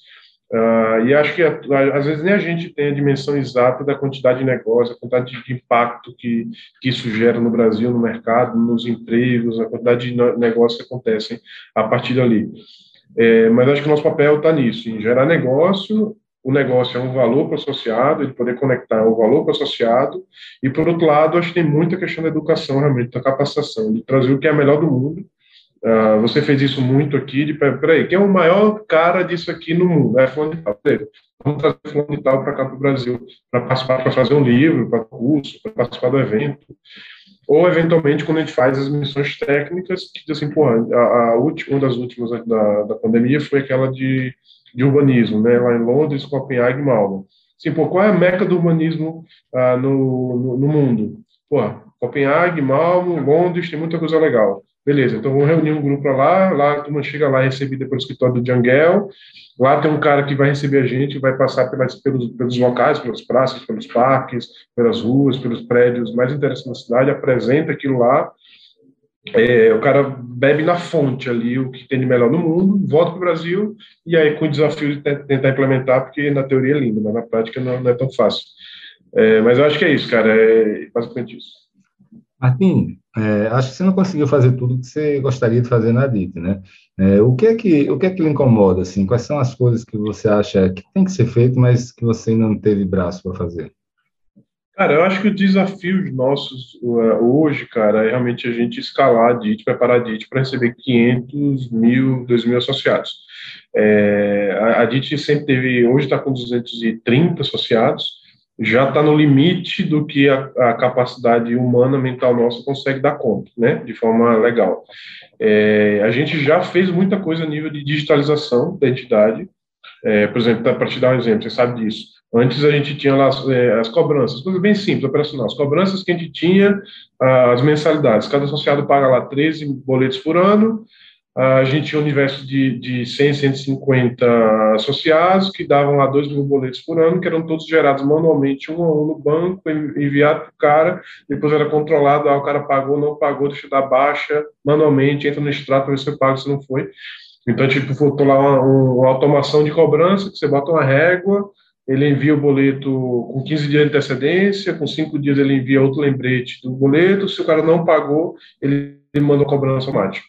Uh, e acho que às vezes nem a gente tem a dimensão exata da quantidade de negócio, a quantidade de impacto que, que isso gera no Brasil, no mercado, nos empregos, a quantidade de negócios que acontecem a partir dali. É, mas acho que o nosso papel está nisso, em gerar negócio. O negócio é um valor para o associado, ele poder conectar o valor para o associado. E, por outro lado, acho que tem muita questão da educação, realmente, da capacitação, de trazer o que é melhor do mundo Uh, você fez isso muito aqui, de peraí, quem é o maior cara disso aqui no mundo? É fulano de tal. Vamos trazer fulano de tal para cá para o Brasil, para participar, para fazer um livro, para curso, para participar do evento. Ou, eventualmente, quando a gente faz as missões técnicas, que, assim, pô, a, a última, uma das últimas da, da pandemia foi aquela de, de urbanismo, né, lá em Londres, Copenhague e Malmo. Assim, pô, qual é a meca do urbanismo uh, no, no, no mundo? Pô, Copenhague, Malmo, Londres, tem muita coisa legal. Beleza, então vamos reunir um grupo lá, lá a turma chega lá recebida pelo escritório do Jangel, lá tem um cara que vai receber a gente, vai passar pelas, pelos, pelos locais, pelas praças, pelos parques, pelas ruas, pelos prédios mais interessantes da cidade, apresenta aquilo lá, é, o cara bebe na fonte ali o que tem de melhor no mundo, volta para o Brasil, e aí com o desafio de tentar implementar, porque na teoria é lindo, mas na prática não, não é tão fácil. É, mas eu acho que é isso, cara, é basicamente isso. Martim, é, acho que você não conseguiu fazer tudo que você gostaria de fazer na DIT, né? É, o que é que o que é que lhe incomoda assim? Quais são as coisas que você acha que tem que ser feito, mas que você não teve braço para fazer? Cara, eu acho que o desafio nossos hoje, cara, é realmente a gente escalar a DIT, preparar a DIT para receber 500 mil, 2 mil associados. É, a, a DIT sempre teve, hoje está com 230 associados, já está no limite do que a, a, capacidade humana mental nossa consegue dar conta, né, de forma legal. É, a gente já fez muita coisa a nível de digitalização da entidade, é, por exemplo, para te dar um exemplo, você sabe disso. Antes a gente tinha lá as, é, as cobranças, coisa bem simples, operacional. As cobranças que a gente tinha, as mensalidades. Cada associado paga lá 13 boletos por ano, a gente tinha um universo de, de 100, 150 associados que davam lá 2 mil boletos por ano, que eram todos gerados manualmente, um a um no banco, enviado para o cara, depois era controlado, ah, o cara pagou, não pagou, deixa dar baixa manualmente, entra no extrato, ver se paga, se não foi. Então, tipo, botou lá uma, uma, automação de cobrança, que você bota uma régua, ele envia o boleto com 15 dias de antecedência, com 5 dias ele envia outro lembrete do boleto, se o cara não pagou, ele, manda cobrança automática.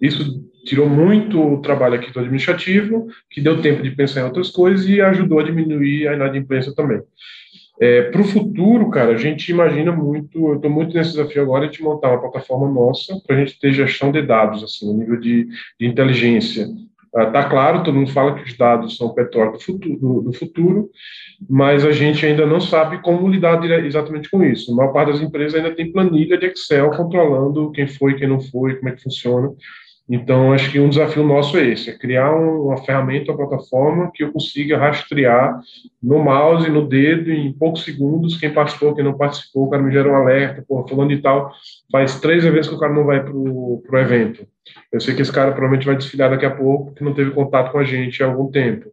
Isso tirou muito o trabalho aqui do administrativo, que deu tempo de pensar em outras coisas e ajudou a diminuir a inadimplência também. É, para o futuro, cara, a gente imagina muito, eu estou muito nesse desafio agora de montar uma plataforma nossa para a gente ter gestão de dados, assim, no nível de, de inteligência. Está ah, claro, todo mundo fala que os dados são o petróleo do futuro, do, futuro, mas a gente ainda não sabe como lidar exatamente com isso. A maior parte das empresas ainda tem planilha de Excel controlando quem foi, quem não foi, como é que funciona. Então, acho que um desafio nosso é esse, é criar uma ferramenta, uma plataforma que eu consiga rastrear no mouse, no dedo, em poucos segundos, quem participou, quem não participou, o cara me gera um alerta, pô, falando de tal, faz três vezes que o cara não vai para o evento. Eu sei que esse cara provavelmente vai desfilar daqui a pouco, que não teve contato com a gente há algum tempo.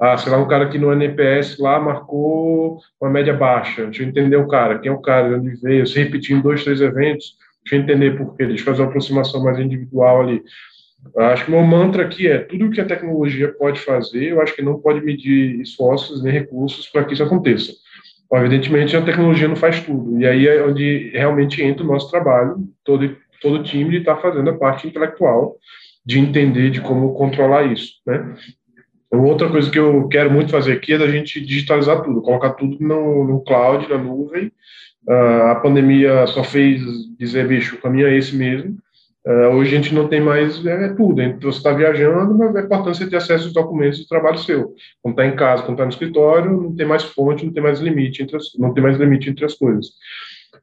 Ah, sei lá, um cara que no NPS lá marcou uma média baixa. Deixa eu entender o cara, quem é o cara, de onde veio, se repetir em dois, três eventos, Deixa eu entender por quê, deixa eu fazer uma aproximação mais individual ali. Acho que o meu mantra aqui é tudo que a tecnologia pode fazer, eu acho que não pode medir esforços nem recursos para que isso aconteça. Bom, evidentemente, a tecnologia não faz tudo, e aí é onde realmente entra o nosso trabalho, todo, todo time de estar tá fazendo a parte intelectual, de entender de como controlar isso, né? Outra coisa que eu quero muito fazer aqui é da gente digitalizar tudo, colocar tudo no, no cloud, na nuvem, Uh, a pandemia só fez dizer, bicho, o caminho é esse mesmo. Uh, hoje a gente não tem mais é, é tudo. Então, você está viajando, mas é importante você ter acesso aos documentos do trabalho seu. Quando está em casa, quando está no escritório, não tem mais fonte, não tem mais limite entre as, não tem mais limite entre as coisas.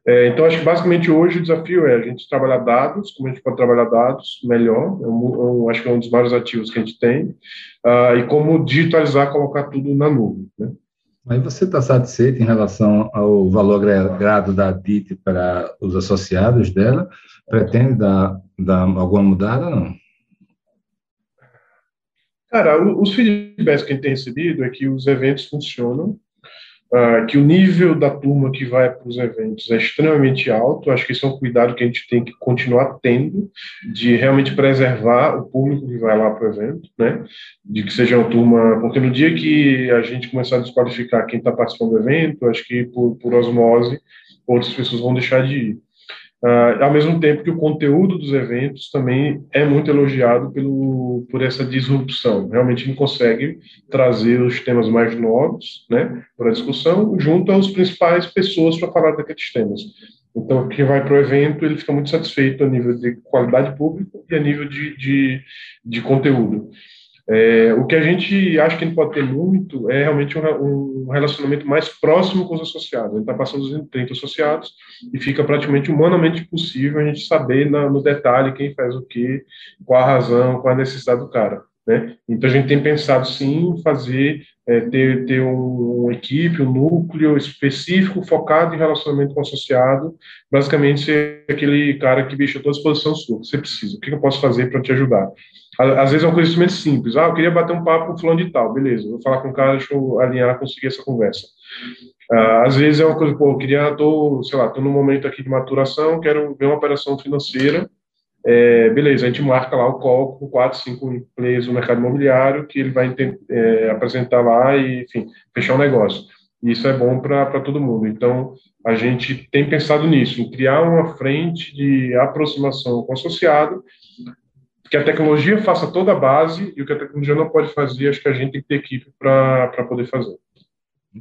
É, então, acho que basicamente hoje o desafio é a gente trabalhar dados, como a gente pode trabalhar dados melhor, é um, acho que é um dos maiores ativos que a gente tem, uh, e como digitalizar, colocar tudo na nuvem. Né? Mas você está satisfeito em relação ao valor agregado da DIT para os associados dela? Pretende dar, dar alguma mudada ou não? Cara, os feedbacks que a gente tem recebido é que os eventos funcionam, uh, que o nível da turma que vai para os eventos é extremamente alto. Acho que isso é um cuidado que a gente tem que continuar tendo, de realmente preservar o público que vai lá para o evento, né? De que seja uma turma. Porque no dia que a gente começar a desqualificar quem está participando do evento, acho que por, por osmose, outras pessoas vão deixar de ir. Uh, ao mesmo tempo que o conteúdo dos eventos também é muito elogiado pelo, por essa disrupção. Realmente ele consegue trazer os temas mais novos né, para a discussão, junto às principais pessoas para falar daqueles temas. Então, quem vai para o evento, ele fica muito satisfeito a nível de qualidade pública e a nível de, de, de conteúdo. É, o que a gente acha que gente pode ter muito é realmente um, um relacionamento mais próximo com os associados. Gente está passando dos 30 associados e fica praticamente humanamente possível a gente saber na, no detalhe quem faz o que, qual a razão, qual a necessidade do cara. Né? Então a gente tem pensado sim fazer é, ter, ter um, uma equipe, um núcleo específico focado em relacionamento com o associado, basicamente ser aquele cara que bicho, eu estou à disposição sua, você precisa, o que eu posso fazer para te ajudar? Às vezes é uma coisa simples. Ah, eu queria bater um papo com fulano de tal. Beleza, vou falar com o cara, deixa eu alinhar, conseguir essa conversa. Ah, às vezes é uma coisa, pô, eu queria, tô, sei lá, tô num momento aqui de maturação, quero ver uma operação financeira. É, beleza, a gente marca lá o call com quatro, cinco players no mercado imobiliário que ele vai é, apresentar lá e, enfim, fechar o um negócio. isso é bom para todo mundo. Então, a gente tem pensado nisso, em criar uma frente de aproximação com o associado, que a tecnologia faça toda a base, e o que a tecnologia não pode fazer, acho que a gente tem que ter equipe para poder fazer.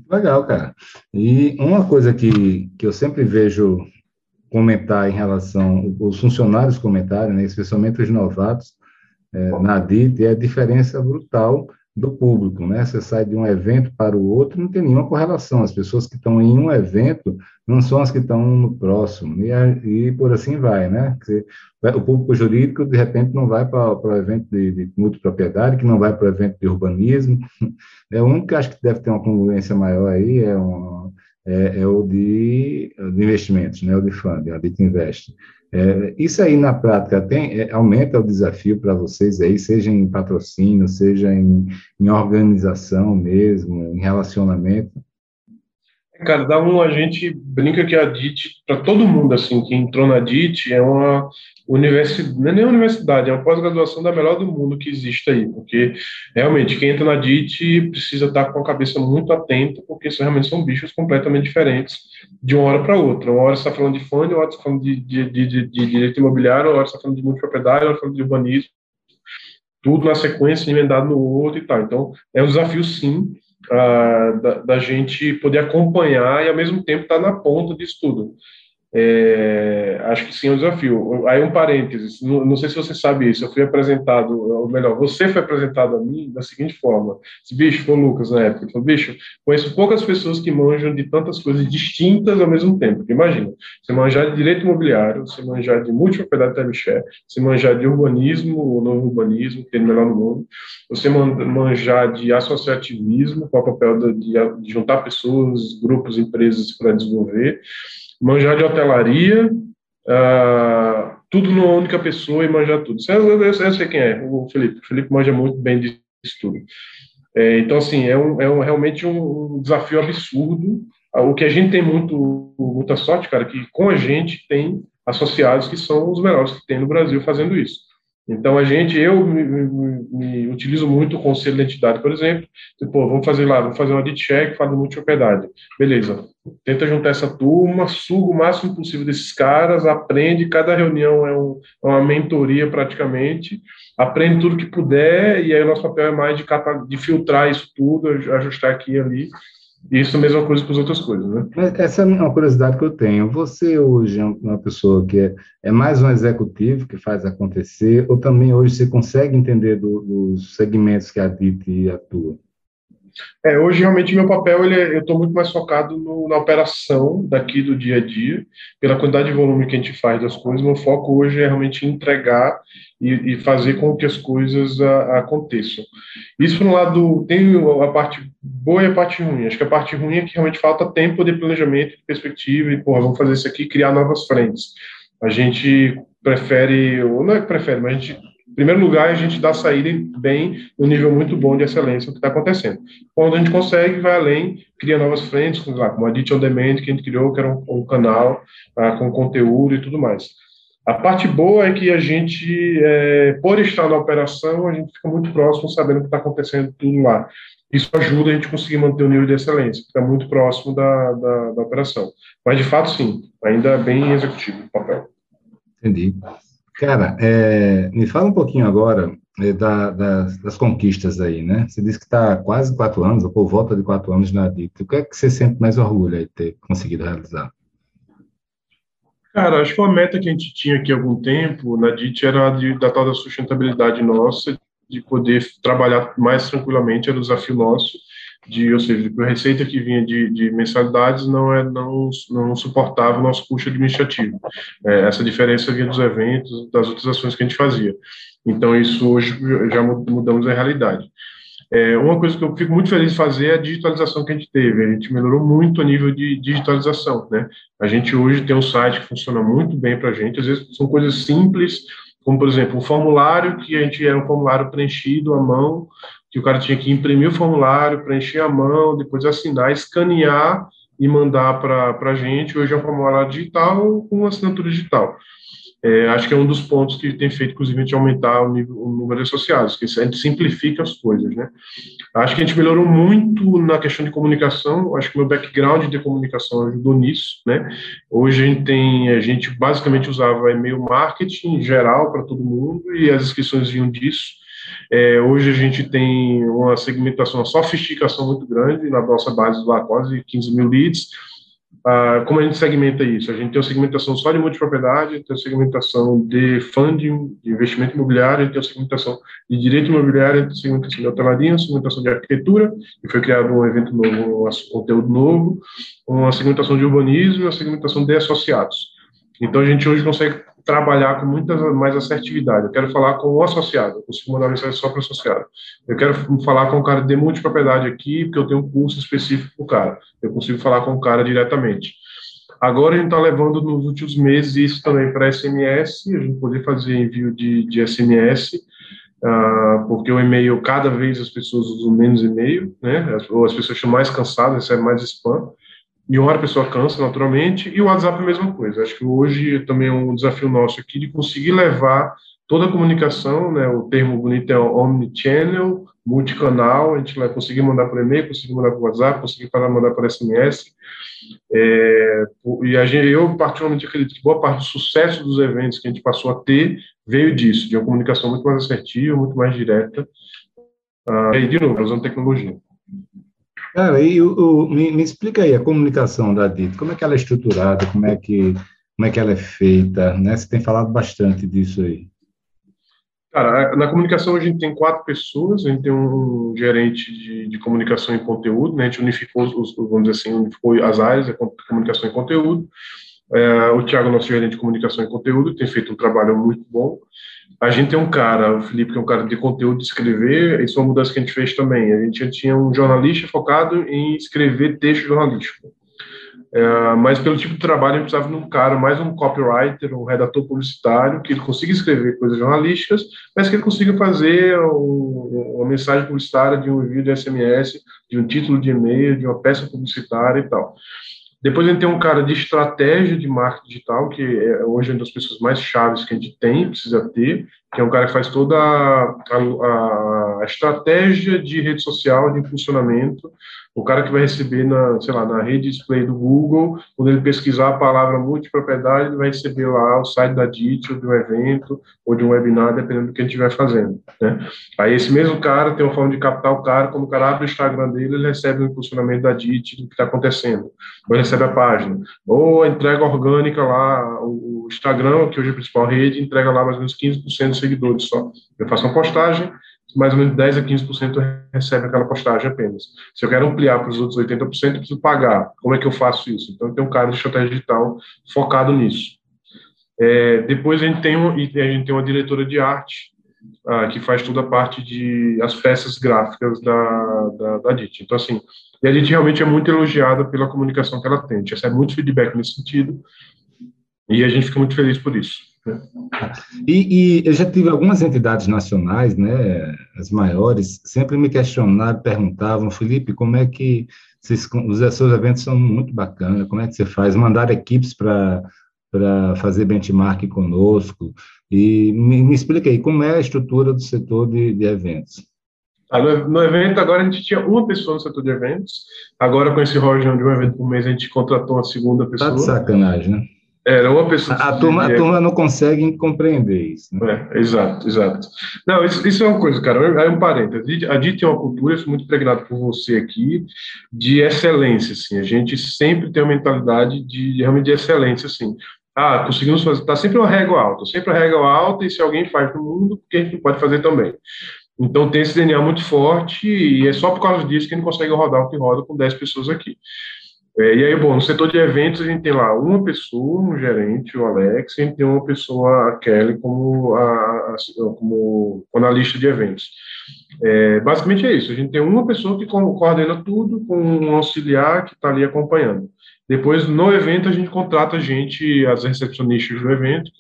Legal, cara. E uma coisa que, que eu sempre vejo comentar em relação, os funcionários comentarem, né, especialmente os novatos, é, na DIT, é a diferença brutal do público, né? Você sai de um evento para o outro, não tem nenhuma correlação. As pessoas que estão em um evento não são as que estão no próximo, e, e por assim vai, né? O público jurídico, de repente, não vai para, para o evento de, de multipropriedade, que não vai para o evento de urbanismo. É o único que acho que deve ter uma congruência maior aí, é, um, é, é o de, de, investimentos, né? O de fundo, a DIT Invest. É, isso aí na prática tem, é, aumenta o desafio para vocês aí, seja em patrocínio, seja em, em organização mesmo, em relacionamento? Cara, dá um, a gente brinca que a DIT, para todo mundo assim que entrou na DIT, é uma universidade, não é nem universidade, é uma pós-graduação da melhor do mundo que existe aí, porque realmente quem entra na DIT precisa estar com a cabeça muito atenta, porque realmente são bichos completamente diferentes de uma hora para outra. Uma hora você está falando de fundo, você está falando de, de, de, de, direito imobiliário, você está falando de multipropriedade, você está falando de urbanismo, tudo na sequência, emendado no outro e tal. Então, é um desafio, sim, da, da, gente poder acompanhar e, ao mesmo tempo, estar tá na ponta disso tudo. É, acho que sim é um desafio. Aí um parênteses, não, não, sei se você sabe isso, eu fui apresentado, ou melhor, você foi apresentado a mim da seguinte forma, esse bicho foi o Lucas na época, ele falou, bicho, conheço poucas pessoas que manjam de tantas coisas distintas ao mesmo tempo, imagina, você manjar de direito imobiliário, você manjar de multipropriedade da Michel, você manjar de urbanismo, o novo urbanismo, que é o melhor no mundo, você manjar de associativismo, qual é o papel de, de juntar pessoas, grupos, empresas para desenvolver, manjar de hotelaria, uh, tudo numa única pessoa e manjar tudo. Eu, eu, eu, sei quem é, o Felipe. O Felipe manja muito bem disso tudo. É, então, assim, é, um, é um, realmente um desafio absurdo. O que a gente tem muito, muita sorte, cara, que com a gente tem associados que são os melhores que tem no Brasil fazendo isso. Então, a gente, eu me, me, me, utilizo muito o conselho de entidade, por exemplo. Tipo, vamos fazer lá, vamos fazer uma audit check, fala de multipropriedade. Beleza. Tenta juntar essa turma, suga o máximo possível desses caras, aprende, cada reunião é, um, é uma mentoria praticamente, aprende tudo que puder, e aí o nosso papel é mais de, de filtrar isso tudo, ajustar aqui e ali, isso a mesma coisa para as outras coisas, né? Essa é uma curiosidade que eu tenho. Você hoje é uma pessoa que é, é mais um executivo que faz acontecer, ou também hoje você consegue entender do, dos segmentos que a DIT atua? É, hoje realmente meu papel ele é, eu estou muito mais focado no, na operação daqui do dia a dia, pela quantidade de volume que a gente faz das coisas. Meu foco hoje é realmente entregar e, e fazer com que as coisas a, aconteçam. Isso por um lado tem a parte boa e a parte ruim. Acho que a parte ruim é que realmente falta tempo de planejamento, de perspectiva e porra, vamos fazer isso aqui, criar novas frentes. A gente prefere, ou não é que prefere, mas a gente em primeiro lugar, a gente dá saída bem, um nível muito bom de excelência o que está acontecendo. Quando a gente consegue, vai além, cria novas frentes, como a On Demand, que a gente criou, que era um, um canal ah, com conteúdo e tudo mais. A parte boa é que a gente, é, por estar na operação, a gente fica muito próximo, sabendo o que está acontecendo tudo lá. Isso ajuda a gente conseguir manter o nível de excelência, que está muito próximo da, da, da operação. Mas, de fato, sim, ainda é bem executivo o papel. Entendi. Cara, é, me fala um pouquinho agora é, da, das, das, conquistas aí, né? Você disse que está quase quatro anos, ou por volta de quatro anos na DIT. O que é que você sente mais orgulho aí de ter conseguido realizar? Cara, acho que uma meta que a gente tinha aqui há algum tempo na DIT era de, da tal da sustentabilidade nossa, de poder trabalhar mais tranquilamente, era o desafio nosso de, ou seja, a receita que vinha de, de mensalidades não é não não suportava o nosso custo administrativo. É, essa diferença vinha dos eventos, das outras ações que a gente fazia. Então isso hoje já mudamos a realidade. É, uma coisa que eu fico muito feliz de fazer é a digitalização que a gente teve. A gente melhorou muito a nível de digitalização, né? A gente hoje tem um site que funciona muito bem para a gente. Às vezes são coisas simples, como por exemplo um formulário que a gente era um formulário preenchido à mão que o cara tinha que imprimir o formulário, preencher a mão, depois assinar, escanear e mandar para a gente. Hoje é um formulário digital com assinatura digital. É, acho que é um dos pontos que tem feito, inclusive, aumentar o, nível, o número de associados, que a gente simplifica as coisas, né? Acho que a gente melhorou muito na questão de comunicação, acho que meu background de comunicação ajudou nisso, né? Hoje a gente tem, a gente basicamente usava e-mail marketing geral para todo mundo e as inscrições vinham disso. É, hoje a gente tem uma segmentação, uma sofisticação muito grande na nossa base lá, quase 15 mil leads, ah, como a gente segmenta isso? A gente tem uma segmentação só de multipropriedade, tem uma segmentação de funding, de investimento imobiliário, tem uma segmentação de direito imobiliário, tem segmentação de hotelaria, segmentação de arquitetura, e foi criado um evento novo, um conteúdo novo, uma segmentação de urbanismo e uma segmentação de associados. Então, a gente hoje consegue trabalhar com muita mais assertividade. Eu quero falar com o associado, eu consigo mandar mensagem só para o associado. Eu quero falar com o cara de multipropriedade aqui, porque eu tenho um curso específico para o cara. Eu consigo falar com o cara diretamente. Agora a gente está levando nos últimos meses isso também para SMS, a gente poder fazer envio de, de SMS, uh, ah, porque o e-mail, cada vez as pessoas usam menos e-mail, né? ou as pessoas estão mais cansadas, recebem mais spam e uma hora a pessoa cansa naturalmente, e o WhatsApp é a mesma coisa. Acho que hoje também é um desafio nosso aqui de conseguir levar toda a comunicação, né, o termo bonito é omnichannel, multicanal, a gente vai conseguir mandar por e-mail, conseguir mandar por WhatsApp, conseguir mandar por SMS, é, e a gente, eu particularmente acredito que boa parte do sucesso dos eventos que a gente passou a ter veio disso, de uma comunicação muito mais assertiva, muito mais direta, uh, e de novo, usando tecnologia. Cara, e o, o me, me, explica aí a comunicação da DIT, como é que ela é estruturada, como é que, como é que ela é feita, né? Você tem falado bastante disso aí. Cara, na comunicação a gente tem quatro pessoas, a gente tem um gerente de, de comunicação e conteúdo, né? a gente unificou, os, vamos dizer assim, unificou as áreas, a comunicação e conteúdo, é, o Thiago, nosso gerente de comunicação e conteúdo, tem feito um trabalho muito bom. A gente tem um cara, o Felipe, que é um cara de conteúdo de escrever, isso é uma mudança que a gente fez também. A gente tinha um jornalista focado em escrever texto jornalístico. É, mas pelo tipo de trabalho, a gente precisava de um cara, mais um copywriter, um redator publicitário, que ele consiga escrever coisas jornalísticas, mas que ele consiga fazer um, uma mensagem publicitária de um vídeo de SMS, de um título de e-mail, de uma peça publicitária e tal. Depois a gente tem um cara de estratégia de marketing digital, que é hoje uma das pessoas mais chaves que a gente tem, precisa ter, que é um cara que faz toda a, a, a estratégia de rede social, de funcionamento, o cara que vai receber na, sei lá, na rede display do Google, quando ele pesquisar a palavra multipropriedade, ele vai receber lá o site da DIT, ou de um evento, ou de um webinar, dependendo do que gente estiver fazendo, né? Aí esse mesmo cara tem uma forma de captar o cara, quando o cara abre o Instagram dele, ele recebe o impulsionamento da DIT, do que está acontecendo, ou ele recebe a página, ou a entrega orgânica lá, o Instagram, que hoje é a principal rede, entrega lá mais ou menos 15% dos seguidores só. Eu faço uma postagem, mais ou menos 10 a 15% recebe aquela postagem apenas. Se eu quero ampliar para os outros 80%, eu preciso pagar. Como é que eu faço isso? Então, tem um cara de estratégia digital focado nisso. É, depois a gente tem um, a gente tem uma diretora de arte ah, que faz toda a parte de as peças gráficas da, da, da DIT. Então, assim, e a gente realmente é muito elogiada pela comunicação que ela tem. A gente recebe muito feedback nesse sentido e a gente fica muito feliz por isso. E, e, eu já tive algumas entidades nacionais, né, as maiores, sempre me questionaram, perguntavam, Felipe, como é que vocês, os seus eventos são muito bacanas, como é que você faz? Mandar equipes para fazer benchmark conosco, e me, me explica aí, como é a estrutura do setor de, de eventos? Ah, no, no, evento, agora a gente tinha uma pessoa no setor de eventos, agora com esse Roger de um evento por mês, a gente contratou uma segunda pessoa. Tá de sacanagem, né? Era uma pessoa. A, turma, a turma não consegue compreender isso. Né? É, exato, exato. Não, isso, isso, é uma coisa, cara. É um parênteses. A DIT tem uma cultura, é muito impregnado por você aqui, de excelência. Assim. A gente sempre tem uma mentalidade de, de realmente de excelência. Assim. Ah, conseguimos fazer. Está sempre uma régua alta, sempre a régua alta, e se alguém faz no mundo, porque a gente pode fazer também. Então tem esse DNA muito forte, e é só por causa disso que a gente consegue rodar o que roda com 10 pessoas aqui. É, e aí, bom, no setor de eventos a gente tem lá uma pessoa, um gerente, o Alex, e a gente tem uma pessoa, a Kelly, como, a, a, como analista de eventos. É, basicamente é isso, a gente tem uma pessoa que coordena tudo com um auxiliar que está ali acompanhando. Depois, no evento, a gente contrata a gente, as recepcionistas do evento,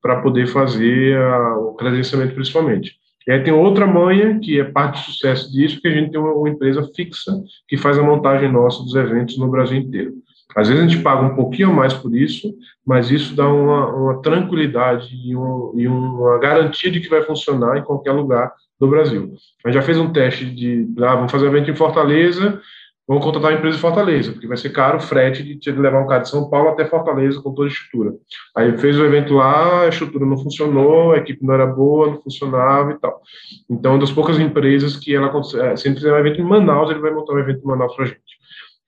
para poder fazer a, o credenciamento principalmente. E aí tem outra manha, que é parte do sucesso disso, que a gente tem uma, uma, empresa fixa que faz a montagem nossa dos eventos no Brasil inteiro. Às vezes a gente paga um pouquinho mais por isso, mas isso dá uma, uma tranquilidade e, um, e, uma garantia de que vai funcionar em qualquer lugar do Brasil. A gente já fez um teste de, ah, vamos fazer um evento em Fortaleza, vamos contratar uma empresa de Fortaleza, porque vai ser caro o frete de, de levar um cara de São Paulo até Fortaleza com toda a estrutura. Aí fez o evento lá, a estrutura não funcionou, a equipe não era boa, não funcionava e tal. Então, é uma das poucas empresas que ela, é, se ele fizer um evento em Manaus, ele vai montar um evento em Manaus para a gente.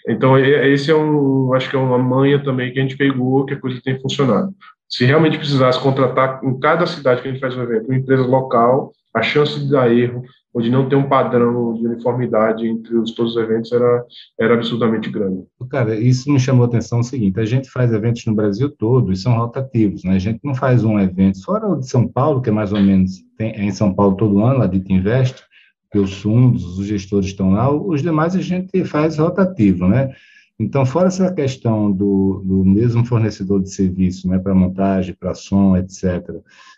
Então, esse é um, acho que é uma manha também que a gente pegou, que a coisa tem funcionado. Se realmente precisasse contratar em cada cidade que a gente faz o evento, uma empresa local, a chance de dar erro ou de não ter um padrão de uniformidade entre os, todos os eventos era, era absurdamente grande. Cara, isso me chamou a atenção o seguinte, a gente faz eventos no Brasil todo e são rotativos, né? A gente não faz um evento, fora o de São Paulo, que é mais ou menos, tem, é em São Paulo todo ano, lá de Invest, que os fundos, os gestores estão lá, os demais a gente faz rotativo, né? Então, fora essa questão do, do mesmo fornecedor de serviço, né, para montagem, para som, etc.,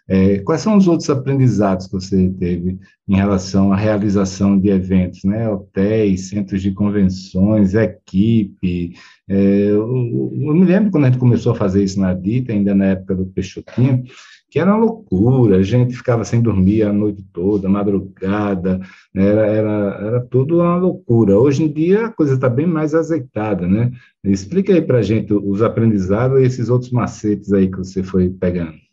é, quais são os outros aprendizados que você teve em relação à realização de eventos, né, hotéis, centros de convenções, equipe? É, eu, eu, me lembro quando a gente começou a fazer isso na Dita, ainda na época do Peixotinho, que era uma loucura, a gente ficava sem dormir a noite toda, madrugada, né? era, era, era tudo uma loucura. Hoje em dia a coisa está bem mais azeitada, né? Explica aí para a gente os aprendizados e esses outros macetes aí que você foi pegando.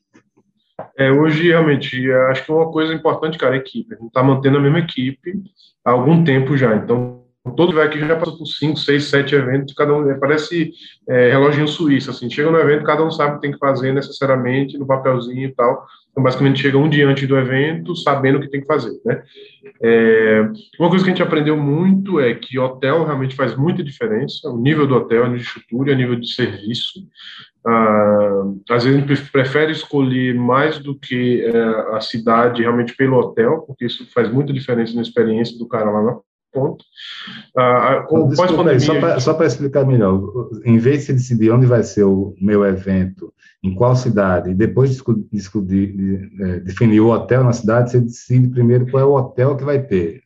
É, hoje, realmente, acho que uma coisa importante, cara, é a equipe. A gente está mantendo a mesma equipe há algum tempo já. Então, todo velho aqui já passou por cinco, seis, sete eventos, cada um parece é, reloginho suíço, assim, chega no evento, cada um sabe o que tem que fazer necessariamente, no papelzinho e tal, então basicamente chega um dia antes do evento, sabendo o que tem que fazer, né. É, uma coisa que a gente aprendeu muito é que hotel realmente faz muita diferença, o nível do hotel, a nível de estrutura, a nível de serviço, ah, às vezes a gente prefere escolher mais do que é, a cidade realmente pelo hotel, porque isso faz muita diferença na experiência do cara lá ponto. Ah, com Desculpa só para explicar melhor, em vez de decidir onde vai ser o meu evento, em qual cidade, e depois de, é, definir o hotel na cidade, você decide primeiro qual é o hotel que vai ter.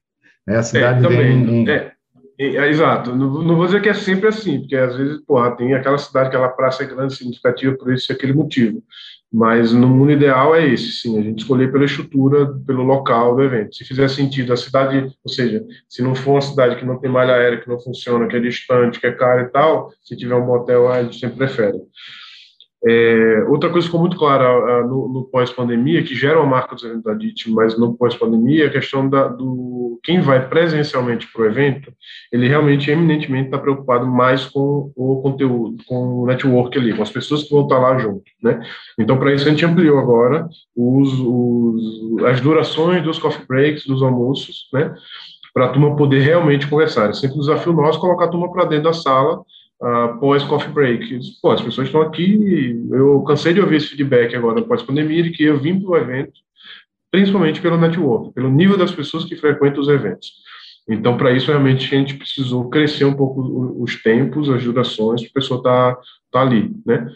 Né? A cidade é, também, vem... Um... É, é, exato, não, não, vou dizer que é sempre assim, porque às vezes, porra, tem aquela cidade, aquela praça é grande, significativa por esse aquele motivo. Mas no mundo ideal é esse, sim, a gente escolher pela estrutura, pelo local do evento. Se fizer sentido, a cidade, ou seja, se não for uma cidade que não tem malha aérea, que não funciona, que é distante, que é cara e tal, se tiver um motel, a gente sempre prefere. É, outra coisa que ficou muito clara no, no pós-pandemia, que gera uma marca dos eventos da DIT, mas no pós-pandemia, é a questão da, do quem vai presencialmente para o evento, ele realmente, eminentemente, está preocupado mais com o conteúdo, com o network ali, com as pessoas que vão estar lá junto, né? Então, para isso, a gente ampliou agora os, os, as durações dos coffee breaks, dos almoços, né? Para a turma poder realmente conversar. É sempre um desafio nosso colocar a turma para dentro da sala uh, pós-coffee break. Pô, as pessoas estão aqui, eu cansei de ouvir esse feedback agora pós-pandemia, de que eu vim para o evento, principalmente pelo network, pelo nível das pessoas que frequentam os eventos. Então, para isso, realmente, a gente precisou crescer um pouco os tempos, as durações, para a pessoa estar tá, tá ali, né?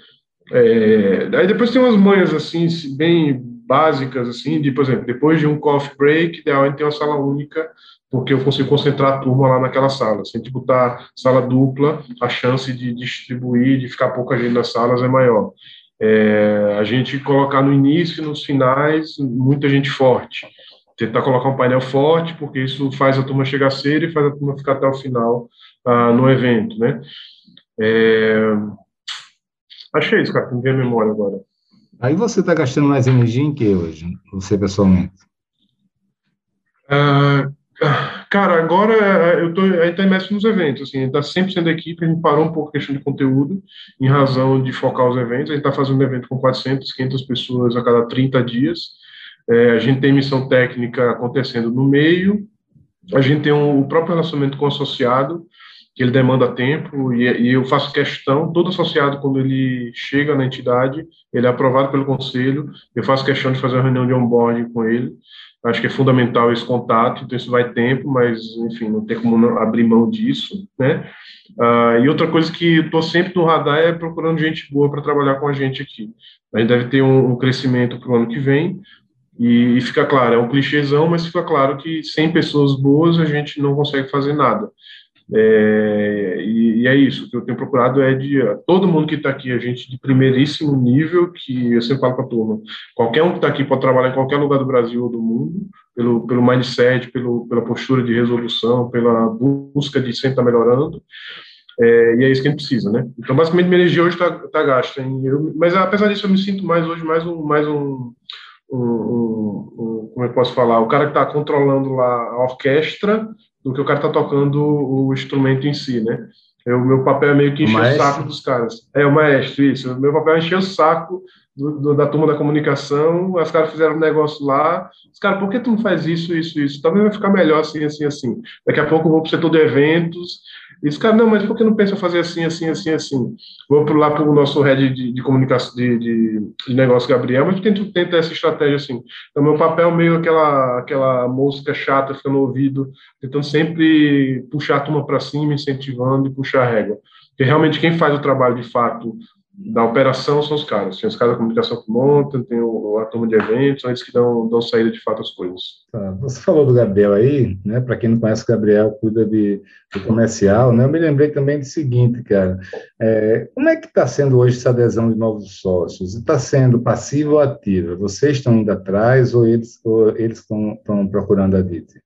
É, aí depois tem umas manhas, assim, bem básicas, assim, de, por exemplo, depois de um coffee break, ideal é ter uma sala única porque eu consigo concentrar a turma lá naquela sala. Se a gente botar sala dupla, a chance de distribuir, de ficar pouca gente nas salas é maior. É, a gente colocar no início nos finais muita gente forte. Tentar colocar um painel forte, porque isso faz a turma chegar cedo e faz a turma ficar até o final ah, no evento, né? É... Achei isso, cara, me vem a memória agora. Aí você está gastando mais energia em que hoje, você pessoalmente? Ah, Cara, agora é, eu tô, a gente tá imerso nos eventos, assim, a gente tá sempre sendo equipe, a gente parou um pouco a questão de conteúdo, em razão de focar os eventos, a gente está fazendo um evento com 400, 500 pessoas a cada 30 dias, é, a gente tem missão técnica acontecendo no meio, a gente tem um, o próprio relacionamento com o associado, que ele demanda tempo, e, e eu faço questão, todo associado, quando ele chega na entidade, ele é aprovado pelo conselho, eu faço questão de fazer uma reunião de onboarding com ele, Acho que é fundamental esse contato, então isso vai tempo, mas, enfim, não tem como não abrir mão disso, né? Ah, e outra coisa que estou sempre no radar é procurando gente boa para trabalhar com a gente aqui. A gente deve ter um, um crescimento para o ano que vem, e, fica claro, é um clichêzão, mas fica claro que sem pessoas boas a gente não consegue fazer nada. É, e, e, é isso, o que eu tenho procurado é de todo mundo que está aqui, a gente de primeiríssimo nível, que eu sempre falo para a turma, qualquer um que está aqui pode trabalhar em qualquer lugar do Brasil ou do mundo, pelo, pelo mindset, pelo, pela postura de resolução, pela busca de sempre estar tá melhorando, é, e é isso que a gente precisa, né? Então, basicamente, minha energia hoje está tá gasta. Eu, mas, apesar disso, eu me sinto mais hoje mais um, mais um, um, um, um como eu posso falar, o cara que está controlando lá a orquestra do que o cara está tocando o instrumento em si, né? É, o meu papel é meio que encher o, o saco dos caras. É, o maestro, isso. O meu papel é encher o saco do, do, da turma da comunicação. Os caras fizeram um negócio lá. Os caras, por que tu não faz isso, isso, isso? Talvez vai ficar melhor assim, assim, assim. Daqui a pouco eu vou para o setor de eventos esse cara, não, mas por que não pensa fazer assim, assim, assim, assim? Vou para lá para o nosso head de, de comunicação, de, de, de, negócio, Gabriel, mas tenta, tenta essa estratégia assim. Então, meu papel meio aquela, aquela música chata, fica no ouvido, tentando sempre puxar a turma para cima, incentivando e puxar a régua. Porque realmente quem faz o trabalho de fato da operação são os caras. Tem os caras da comunicação que montam, tem o, a turma de eventos, são eles que dão, dão saída de fato às coisas. Tá. Você falou do Gabriel aí, né? Para quem não conhece, o Gabriel cuida de, de comercial, né? Eu me lembrei também do seguinte, cara. É, como é que está sendo hoje essa adesão de novos sócios? Está sendo passiva ou ativa? Vocês estão indo atrás ou eles, ou eles estão procurando a DIT?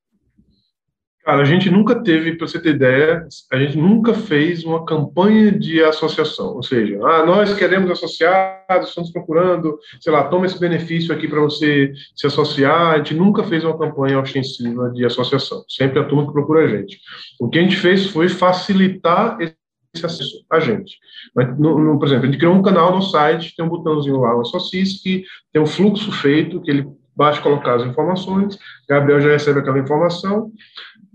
Cara, a gente nunca teve, para você ter ideia, a gente nunca fez uma campanha de associação, ou seja, ah, nós queremos associados, estamos procurando, sei lá, toma esse benefício aqui para você se associar. A gente nunca fez uma campanha ostensiva de associação, sempre a turma que procura a gente. O que a gente fez foi facilitar esse acesso a gente. Mas, no, no, por exemplo, a gente criou um canal no site, tem um botãozinho lá, o Associe, que tem um fluxo feito, que ele basta colocar as informações, Gabriel já recebe aquela informação,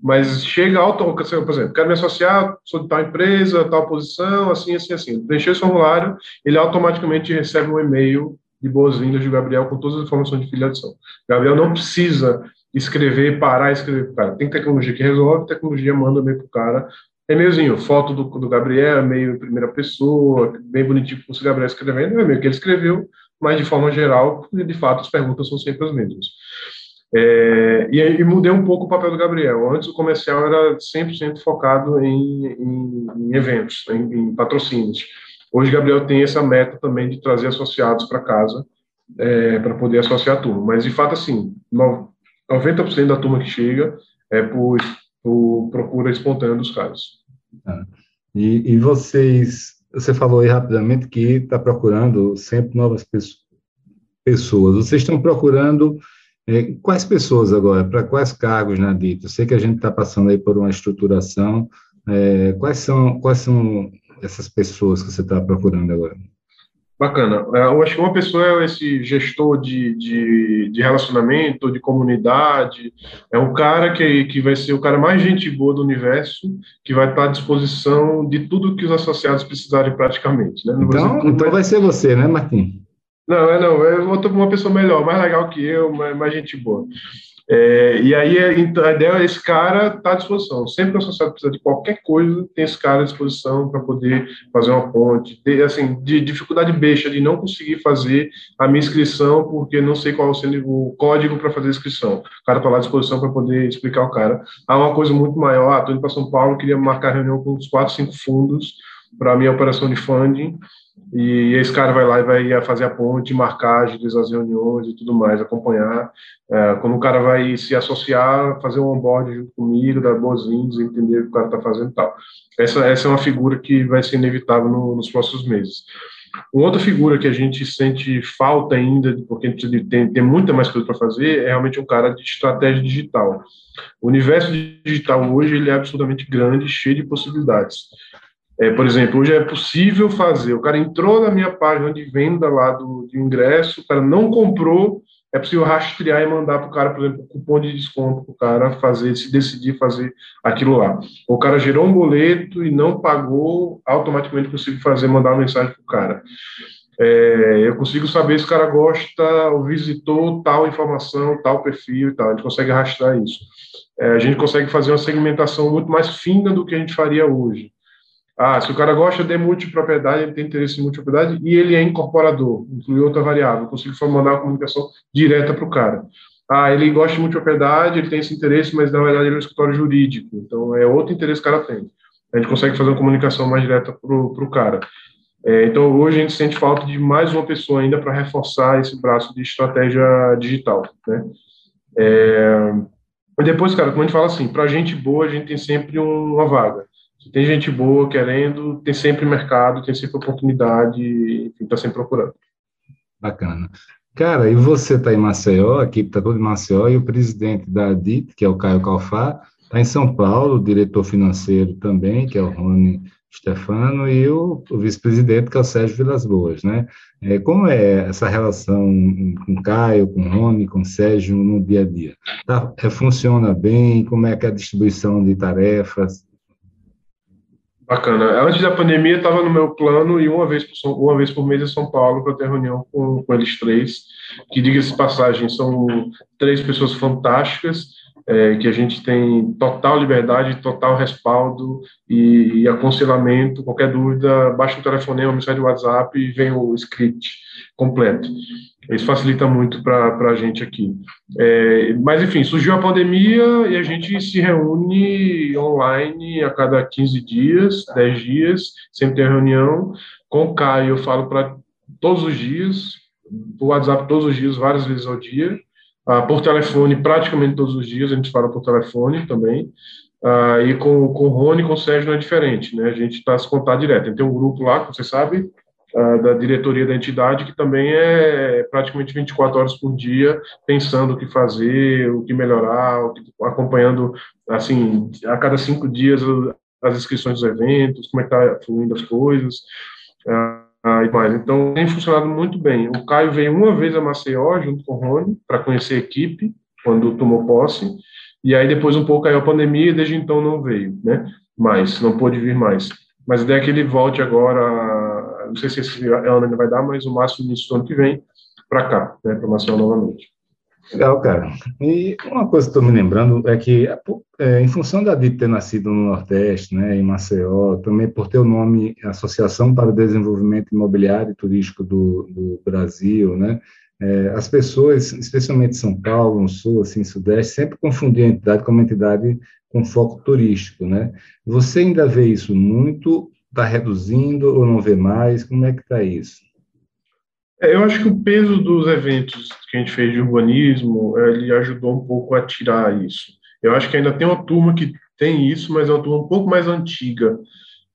mas chega auto, por exemplo, quero me associar, sou de tal empresa, tal posição, assim, assim, assim. Preencher esse formulário, ele automaticamente recebe um e-mail de boas-vindas de Gabriel com todas as informações de filiação. Gabriel não precisa escrever, parar e escrever para cara. Tem tecnologia que resolve, tecnologia manda e-mail para o cara. E-mailzinho, foto do, do Gabriel, e-mail em primeira pessoa, bem bonitinho com o Gabriel escrevendo, é e-mail que ele escreveu, mas de forma geral, de fato, as perguntas são sempre as mesmas. É, e, e mudei um pouco o papel do Gabriel. Antes o comercial era 100% focado em, em, em eventos, em, em, patrocínios. Hoje o Gabriel tem essa meta também de trazer associados para casa, é, para poder associar a turma. Mas, de fato, assim, 90% da turma que chega é por, por procura espontânea dos caras. Ah, e, e vocês, você falou aí rapidamente que está procurando sempre novas pessoas. Vocês estão procurando é, quais pessoas agora, para quais cargos na DIT? Eu sei que a gente está passando aí por uma estruturação. É, quais, são, quais são essas pessoas que você está procurando agora? Bacana. É, eu acho que uma pessoa é esse gestor de, de, de, relacionamento, de comunidade, é um cara que, que vai ser o cara mais gente boa do universo, que vai estar à disposição de tudo que os associados precisarem praticamente. Né? Então, então vai ser você, né, Martim? Não, é não, eu vou uma pessoa melhor, mais legal que eu, mais, mais gente boa. É, e aí então, a ideia é esse cara está à disposição. Sempre que o associado precisa de qualquer coisa, tem esse cara à disposição para poder fazer uma ponte. De, assim, de dificuldade besta de não conseguir fazer a minha inscrição porque não sei qual é o código para fazer a inscrição. O cara está lá à disposição para poder explicar o cara. Há uma coisa muito maior. Estou ah, indo para São Paulo, queria marcar reunião com uns quatro, cinco fundos para a minha operação de funding e esse cara vai lá e vai fazer a ponte, marcar, agilizar as reuniões e tudo mais, acompanhar. É, quando o cara vai se associar, fazer um onboard junto comigo, dar boas-vindas, entender o que o cara está fazendo e tal. Essa, essa é uma figura que vai ser inevitável no, nos próximos meses. Uma outra figura que a gente sente falta ainda, porque a gente tem, tem muita mais coisa para fazer, é realmente um cara de estratégia digital. O universo digital hoje ele é absolutamente grande, cheio de possibilidades. É, por exemplo, hoje é possível fazer. O cara entrou na minha página de venda lá do, de ingresso, o cara não comprou, é possível rastrear e mandar para o cara, por exemplo, cupom de desconto para o cara fazer, se decidir fazer aquilo lá. O cara gerou um boleto e não pagou, automaticamente consigo fazer, mandar uma mensagem para o cara. É, eu consigo saber se o cara gosta ou visitou tal informação, tal perfil e tal. A gente consegue rastrear isso. É, a gente consegue fazer uma segmentação muito mais fina do que a gente faria hoje. Ah, se o cara gosta de multipropriedade, ele tem interesse em multipropriedade e ele é incorporador, inclui outra variável, eu consigo mandar uma comunicação direta para o cara. ah, ele gosta de propriedade, ele tem esse interesse, mas na verdade ele é um escritório jurídico, então é outro interesse que o cara tem. A gente consegue fazer uma comunicação mais direta para o cara. É, então, hoje a gente sente falta de mais uma pessoa ainda para reforçar esse braço de estratégia digital, né? É, depois, cara, como a gente fala assim, para gente boa, a gente tem sempre uma vaga. Se tem gente boa querendo, tem sempre mercado, tem sempre oportunidade, enfim, está sempre procurando. Bacana. Cara, e você está em Maceió, a equipe está toda em Maceió, e o presidente da DIT, que é o Caio Calfá, está em São Paulo, o diretor financeiro também, que é o Rony Stefano, e o, o vice-presidente, que é o Sérgio Vilas Boas, né? É, como é essa relação com o Caio, com o Rony, com o Sérgio no dia a dia? Tá, é, funciona bem? Como é que é a distribuição de tarefas? Bacana. Antes da pandemia, estava no meu plano e uma vez por, uma vez por mês em São Paulo para ter reunião com, com eles três, que, diga-se passagem, são três pessoas fantásticas, é, que a gente tem total liberdade, total respaldo e, e, aconselhamento. Qualquer dúvida, baixa um telefonema, mensagem de WhatsApp e vem o script completo. Isso facilita muito para a gente aqui. É, mas, enfim, surgiu a pandemia e a gente se reúne online a cada 15 dias, 10 dias, sempre tem reunião. Com o Caio, eu falo para todos os dias, o WhatsApp todos os dias, várias vezes ao dia. Ah, por telefone, praticamente todos os dias, a gente fala por telefone também. Ah, e com, com o Rony, com o Sérgio não é diferente, né? A gente está se contar direto. Tem um grupo lá, como você sabe, da diretoria da entidade, que também é praticamente 24 horas por dia, pensando o que fazer, o que melhorar, o que, acompanhando, assim, a cada cinco dias as inscrições dos eventos, como é que está fluindo as coisas, ah, e mais. Então, tem funcionado muito bem. O Caio veio uma vez a Maceió, junto com o Rony, para conhecer a equipe, quando tomou posse, e aí depois um pouco caiu a pandemia, e desde então não veio, né? Mas, não pôde vir mais. Mas a ideia é que ele volte agora não sei se esse ano ainda vai dar, mas o máximo início do ano que vem, para cá, né, para Maceió novamente. Legal, cara. E uma coisa que estou me lembrando é que, é, em função da DIP ter nascido no Nordeste, né, em Maceió, também por ter o nome Associação para o Desenvolvimento Imobiliário e Turístico do, do Brasil, né, é, as pessoas, especialmente São Paulo, no Sul, assim, Sudeste, sempre confundiam a entidade como uma entidade com foco turístico, né? Você ainda vê isso muito Está reduzindo ou não vê mais? Como é que está isso? É, eu acho que o peso dos eventos que a gente fez de urbanismo, ele ajudou um pouco a tirar isso. Eu acho que ainda tem uma turma que tem isso, mas é uma turma um pouco mais antiga.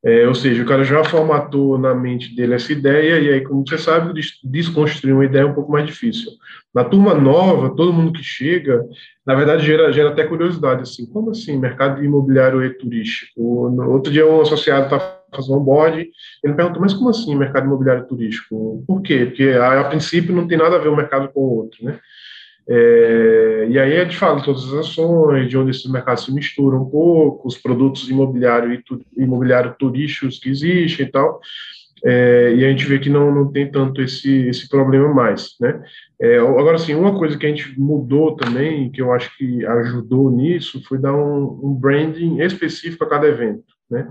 É, ou seja, o cara já formatou na mente dele essa ideia, e aí, como você sabe, desconstruir uma ideia é um pouco mais difícil. Na turma nova, todo mundo que chega, na verdade, gera, gera até curiosidade, assim, como assim, mercado imobiliário e turístico? Outro dia, um associado está fazer um onboard, ele perguntou, mas como assim mercado imobiliário turístico? Por quê? Porque, a, a princípio, não tem nada a ver um mercado com o outro, né? É, e aí a gente fala todas as ações, de onde esses mercados se misturam um pouco, os produtos imobiliário e tu, imobiliário turísticos que existem e tal. É, e a gente vê que não, não tem tanto esse, esse problema mais, né? É, agora, sim, uma coisa que a gente mudou também, que eu acho que ajudou nisso, foi dar um, um branding específico a cada evento, né?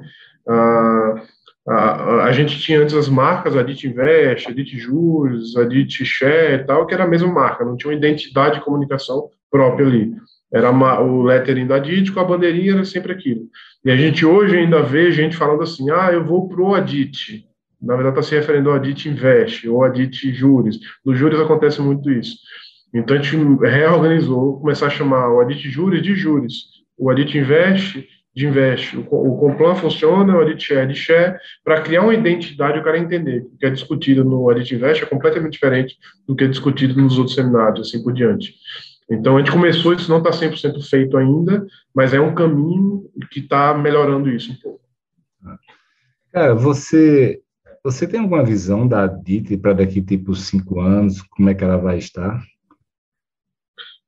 Ah, a, a, gente tinha antes as marcas, a DIT Invest, a DIT Juros, a DIT Share e tal, que era a mesma marca, não tinha uma identidade de comunicação própria ali. Era uma, o lettering da DIT com a bandeirinha era sempre aquilo. E a gente hoje ainda vê gente falando assim, ah, eu vou pro Adit. Na verdade, está se referindo ao Adit Invest ou Adit Juros. No Juros acontece muito isso. Então, a gente reorganizou, começar a chamar o Adit Juros de Juros, o Adit Invest de investe. O, o Complan funciona, o Share de Share, para criar uma identidade o cara entender. O que é discutido no Audit Invest é completamente diferente do que é discutido nos outros seminários, assim por diante. Então, a gente começou, isso não está 100% feito ainda, mas é um caminho que está melhorando isso um pouco. Cara, você, você tem alguma visão da DIT para daqui, tipo, cinco anos, como é que ela vai estar?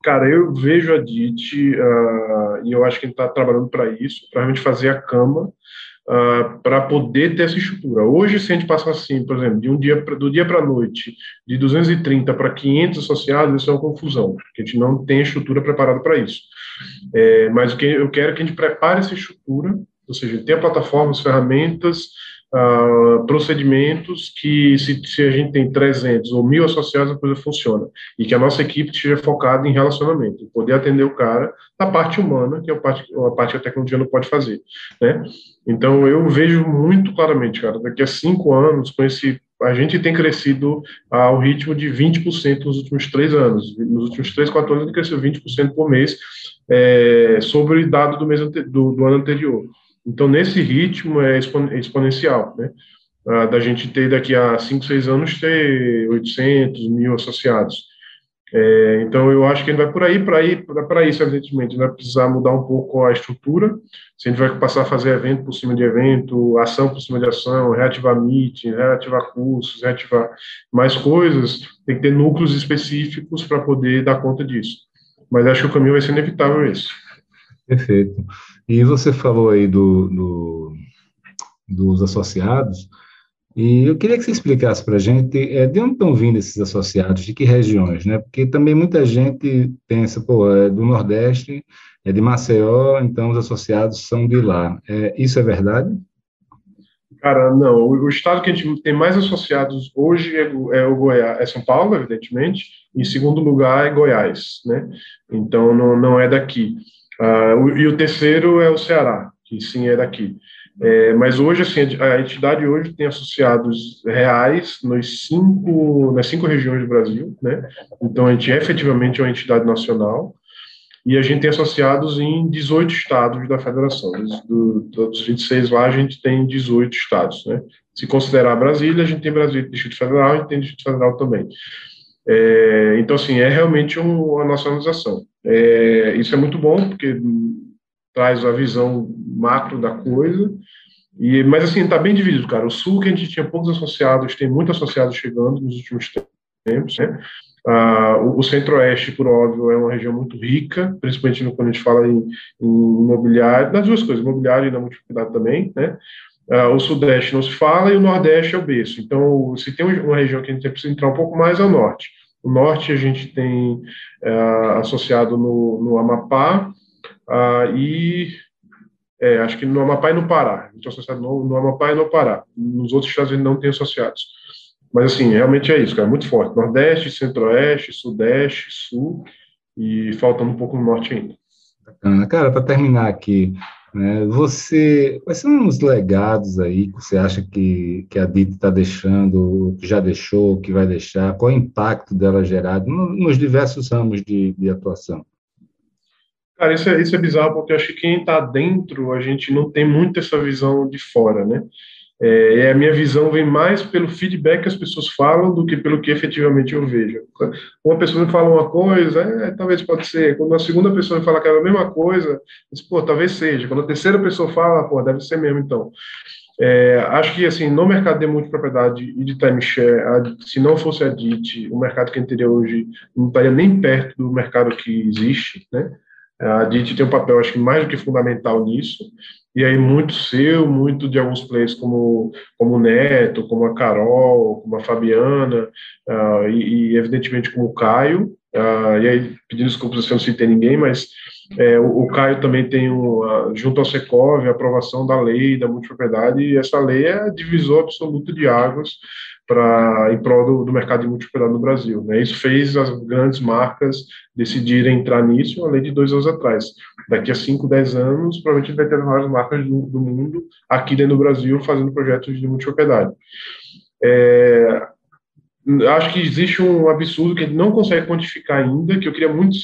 Cara, eu vejo a DIT, uh, e eu acho que ele está trabalhando para isso, para realmente fazer a cama, uh, para poder ter essa estrutura. Hoje, se a gente passar assim, por exemplo, de um dia pra, do dia para a noite, de 230 para 500 associados, isso é uma confusão, porque a gente não tem estrutura preparada para isso. É, mas o que eu quero é que a gente prepare essa estrutura, ou seja, tenha plataformas, ferramentas, procedimentos que, se, se, a gente tem 300 ou mil associados, a coisa funciona. E que a nossa equipe esteja focada em relacionamento, poder atender o cara na parte humana, que é a parte, a parte que a tecnologia não pode fazer. Né? Então, eu vejo muito claramente, cara, daqui a cinco anos, com esse a gente tem crescido ao ritmo de 20% nos últimos três anos. Nos últimos três, quatro anos, a gente cresceu 20% por mês é, sobre dado do, mês do, do, ano anterior. Então, nesse ritmo é exponencial, né? Ah, da gente ter daqui a 5, 6 anos ter 800 mil associados. É, então, eu acho que ele vai por aí, para ir para isso, evidentemente, a gente vai precisar mudar um pouco a estrutura, se a gente vai passar a fazer evento por cima de evento, ação por cima de ação, reativar meeting, reativar cursos, reativar mais coisas, tem que ter núcleos específicos para poder dar conta disso. Mas acho que o caminho vai ser inevitável esse. Perfeito. E você falou aí do, do dos associados, e eu queria que você explicasse para a gente é, de onde estão vindo esses associados, de que regiões, né? Porque também muita gente pensa, pô, é do Nordeste, é de Maceió, então os associados são de lá. É, isso é verdade? Cara, não. O, o, estado que a gente tem mais associados hoje é, é, o Goiás, é São Paulo, evidentemente. Em segundo lugar é Goiás, né? Então não, não é daqui. Uh, e o terceiro é o Ceará, que sim é daqui. É, mas hoje, assim, a entidade hoje tem associados reais nos cinco, nas cinco regiões do Brasil, né? Então, a gente é efetivamente uma entidade nacional e a gente tem associados em 18 estados da federação. Do, dos 26 lá, a gente tem 18 estados, né? Se considerar Brasília, a gente tem Brasília, Distrito Federal, gente tem Distrito Federal também. É, então, assim, é realmente um, uma nacionalização. É, isso é muito bom, porque traz a visão macro da coisa. E, mas assim, está bem dividido, cara. O Sul, que a gente tinha poucos associados, tem muitos associados chegando nos últimos tempos, né? Ah, o Centro-Oeste, por óbvio, é uma região muito rica, principalmente quando a gente fala em, em imobiliário, das duas coisas, imobiliário e na multiplicidade também, né? Ah, o Sudeste não se fala e o Nordeste é o berço. Então, se tem uma região que a gente precisa entrar um pouco mais, é o Norte. O Norte a gente tem ah, associado no, no Amapá, ah, e é, acho que no Amapá e no Pará. É associado no, no Amapá e no Pará. Nos outros estados ele não tem associados. Mas, assim, realmente é isso, cara, muito forte. Nordeste, Centro-Oeste, Sudeste, Sul, e faltando um pouco no Norte ainda. Bacana. Cara, para terminar aqui, né, você, quais são os legados aí que você acha que, que a DIT está deixando, que já deixou, que vai deixar? Qual é o impacto dela gerado no, nos diversos ramos de, de atuação? Cara, isso é, isso é bizarro, porque acho que quem está dentro, a gente não tem muito essa visão de fora, né? É, a minha visão vem mais pelo feedback que as pessoas falam do que pelo que efetivamente eu vejo. Uma pessoa me fala uma coisa, é, talvez pode ser. Quando a segunda pessoa me fala que é a mesma coisa, diz, pô, talvez seja. Quando a terceira pessoa fala, pô, deve ser mesmo, então. É, acho que, assim, no mercado de multipropriedade e de timeshare, se não fosse a DIT, o mercado que a gente teria hoje não estaria nem perto do mercado que existe, né? A DIT tem um papel, acho que mais do que fundamental nisso, e aí muito seu, muito de alguns players como, como o Neto, como a Carol, como a Fabiana, uh, e, e, evidentemente como o Caio, uh, e aí pedindo desculpas se eu não citei ninguém, mas é, o, o, Caio também tem, um, uh, junto ao Secov, a aprovação da lei da multipropriedade, e essa lei é divisor absoluto de águas para em prol do, do, mercado de multipropriedade no Brasil. Né? Isso fez as grandes marcas decidirem entrar nisso, além de dois anos atrás. Daqui a 5, 10 anos, provavelmente vai ter várias marcas do, do, mundo aqui dentro do Brasil fazendo projetos de multipropriedade. É, acho que existe um absurdo que a gente não consegue quantificar ainda, que eu queria muito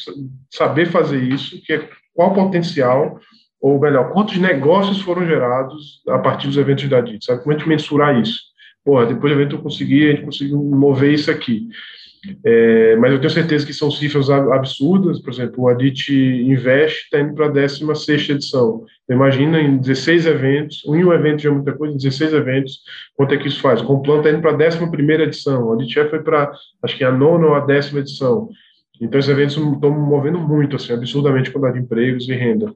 saber fazer isso, que é qual o potencial, ou melhor, quantos negócios foram gerados a partir dos eventos da DIT, sabe? Como a gente mensurar isso? Porra, depois do evento eu consegui, a gente conseguiu mover isso aqui. É, mas eu tenho certeza que são cifras absurdas, por exemplo, o Adit Invest está indo para a 16 edição. Então, imagina em 16 eventos, em um evento já é muita coisa, em 16 eventos, quanto é que isso faz? O Complan está indo para a 11 edição, o Adit já foi para, acho que a nona ou a décima edição. Então, esses eventos estão movendo muito, assim, absurdamente a quantidade de empregos e renda.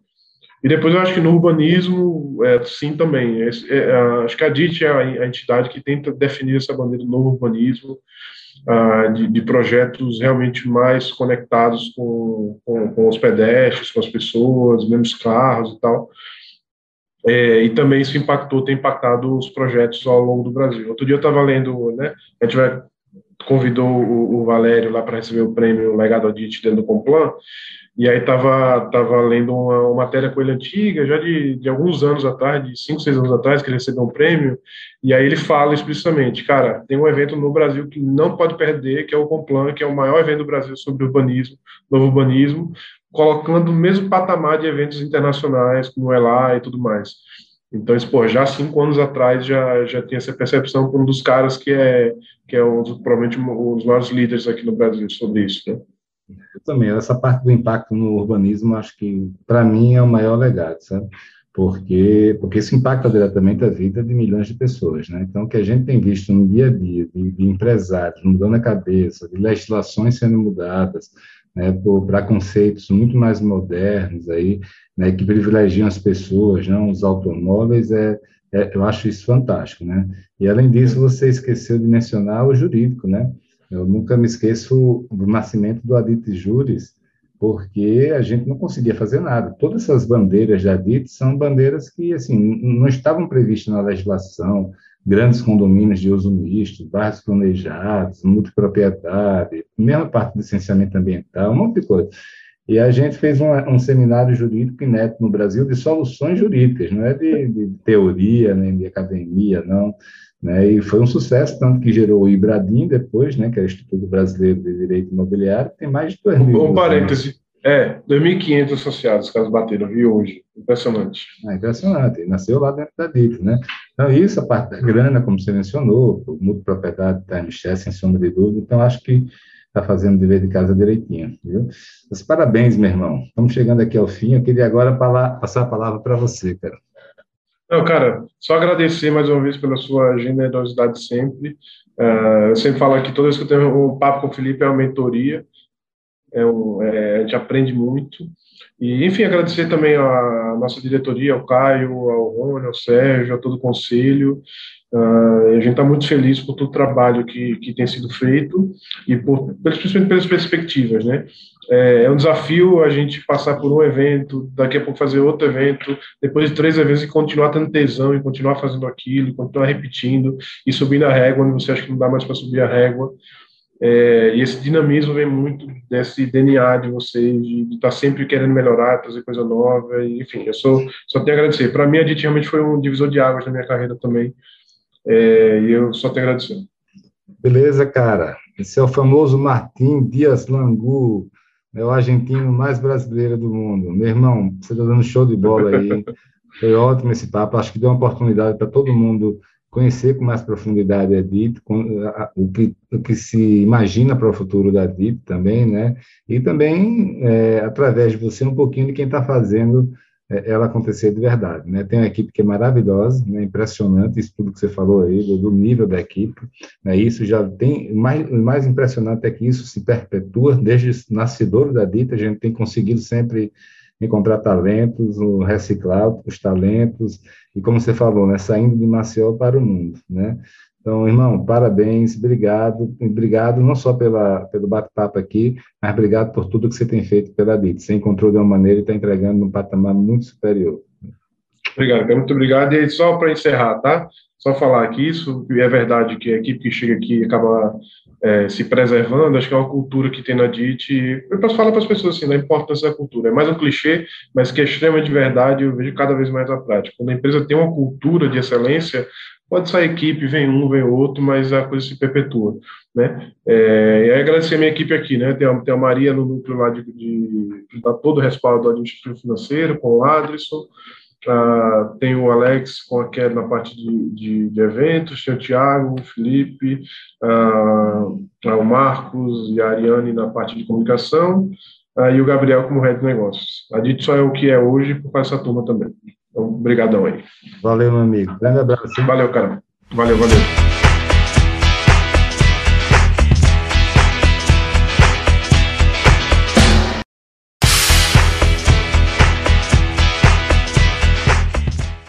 E depois eu acho que no urbanismo, é, sim, também. É, é, acho que a DIT é a, a, entidade que tenta definir essa bandeira do novo urbanismo, ah, de, de, projetos realmente mais conectados com, com, com, os pedestres, com as pessoas, mesmo os carros e tal. É, e também isso impactou, tem impactado os projetos ao longo do Brasil. Outro dia eu estava lendo, né, a gente vai, convidou o, o Valério lá para receber o prêmio Legado Audit dentro do Complan, e aí tava, tava lendo uma, uma, matéria com ele antiga, já de, de alguns anos atrás, de cinco, seis anos atrás, que ele recebeu um prêmio, e aí ele fala explicitamente, cara, tem um evento no Brasil que não pode perder, que é o Complan, que é o maior evento do Brasil sobre urbanismo, novo urbanismo, colocando o mesmo patamar de eventos internacionais, como o ELA e tudo mais. Então, pô, já cinco anos atrás já, já tinha essa percepção por um dos caras que é, que é um, provavelmente um dos maiores líderes aqui no Brasil sobre isso, né? Eu também, essa parte do impacto no urbanismo, acho que, para mim, é o maior legado, sabe? Porque, porque isso impacta diretamente a vida de milhões de pessoas, né? Então, o que a gente tem visto no dia a dia, de, de empresários mudando a cabeça, de legislações sendo mudadas, né, para conceitos muito mais modernos aí, né, que privilegiam as pessoas, não os automóveis, é, é, eu acho isso fantástico, né? E além disso, você esqueceu de mencionar o jurídico, né? Eu nunca me esqueço do nascimento do Adit Juris, porque a gente não conseguia fazer nada. Todas essas bandeiras da Adit são bandeiras que assim não estavam previstas na legislação, grandes condomínios de uso misto, bairros planejados, multipropriedade, mesma parte do licenciamento ambiental, um monte de coisa. E a gente fez um, um seminário jurídico inédito no Brasil de soluções jurídicas, não é de, de teoria, nem de academia, não. Né, e foi um sucesso, tanto que gerou o IBRADIM depois, né, que é o Instituto Brasileiro de Direito Imobiliário, tem mais de 2 mil. Um parêntese, é, 2.500 associados, caso bateram, vi hoje, impressionante. É, impressionante, nasceu lá dentro da DIP, né? Então, isso, a parte da grana, como você mencionou, o propriedade da MX, sem sombra de dúvida, então acho que está fazendo o dever de casa direitinho, viu? Mas parabéns, meu irmão. Estamos chegando aqui ao fim, eu queria agora passar a palavra para você, cara. Não, cara, só agradecer mais uma vez pela sua generosidade sempre. Uh, eu sempre falo aqui, toda vez que eu tenho um papo com o Felipe, é uma mentoria. É um, é, a gente aprende muito. E, enfim, agradecer também à nossa diretoria, ao Caio, ao Rony, ao Sérgio, a todo o conselho. Uh, a gente está muito feliz por todo o trabalho que, que tem sido feito e por, principalmente pelas perspectivas, né? É, é, um desafio a gente passar por um evento, daqui a pouco fazer outro evento, depois de três eventos e continuar tendo tesão e continuar fazendo aquilo, e continuar repetindo e subindo a régua onde você acha que não dá mais para subir a régua. É, e esse dinamismo vem muito desse DNA de vocês, de estar tá sempre querendo melhorar, trazer coisa nova, e, enfim, eu sou, só tenho a agradecer. Para mim, a DIT realmente foi um divisor de águas na minha carreira também, é, e eu só tenho agradecer. Beleza, cara. Esse é o famoso Martim Dias Langu, é o argentino mais brasileiro do mundo. Meu irmão, você está dando show de bola aí. Foi ótimo esse papo. Acho que deu uma oportunidade para todo mundo conhecer com mais profundidade a DIP, o que, o que se imagina para o futuro da DIP também, né? E também, é, através de você, um pouquinho de quem está fazendo ela acontecer de verdade, né? Tem uma equipe que é maravilhosa, né? Impressionante isso tudo que você falou aí, do, nível da equipe, né? Isso já tem, mais, mais impressionante é que isso se perpetua desde o nascedor da DIP, a gente tem conseguido sempre encontrar talentos, reciclar os talentos, e como você falou, né, saindo de Maceió para o mundo, né? Então, irmão, parabéns, obrigado, obrigado não só pela, pelo bate-papo aqui, mas obrigado por tudo que você tem feito pela DIT. Você encontrou de uma maneira e está entregando num patamar muito superior. Obrigado, muito obrigado. E só para encerrar, tá? Só falar que isso é verdade que a equipe que chega aqui acaba é, se preservando, acho que é uma cultura que tem na DIT. Eu posso falar para as pessoas assim, da importância da cultura. É mais um clichê, mas que é extremamente verdade, eu vejo cada vez mais a prática. Quando a empresa tem uma cultura de excelência, pode sair equipe, vem um, vem outro, mas a coisa se perpetua. Né? É, e aí agradecer a minha equipe aqui, né? Tem a, tem a Maria no núcleo lá de, de, de dar todo o respaldo do administrativo financeiro, com o Adrisson, Uh, tem o Alex com a Kelly na parte de, de, de, eventos, tem o Thiago, o Felipe, uh, o Marcos e a Ariane na parte de comunicação, uh, e o Gabriel como head de negócios. A gente só é o que é hoje por causa dessa turma também. Então, obrigadão aí. Valeu, meu amigo. Grande abraço. Valeu, cara. Valeu, valeu.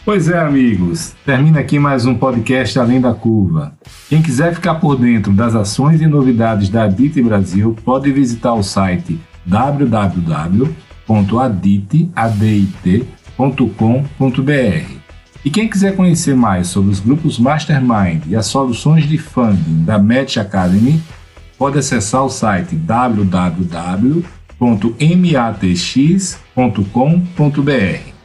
Pois é, amigos, termina aqui mais um podcast Além da Curva. Quem quiser ficar por dentro das ações e novidades da Adit Brasil, pode visitar o site www.adit.com.br. E quem quiser conhecer mais sobre os grupos Mastermind e as soluções de funding da Match Academy, pode acessar o site www.matx.com.br.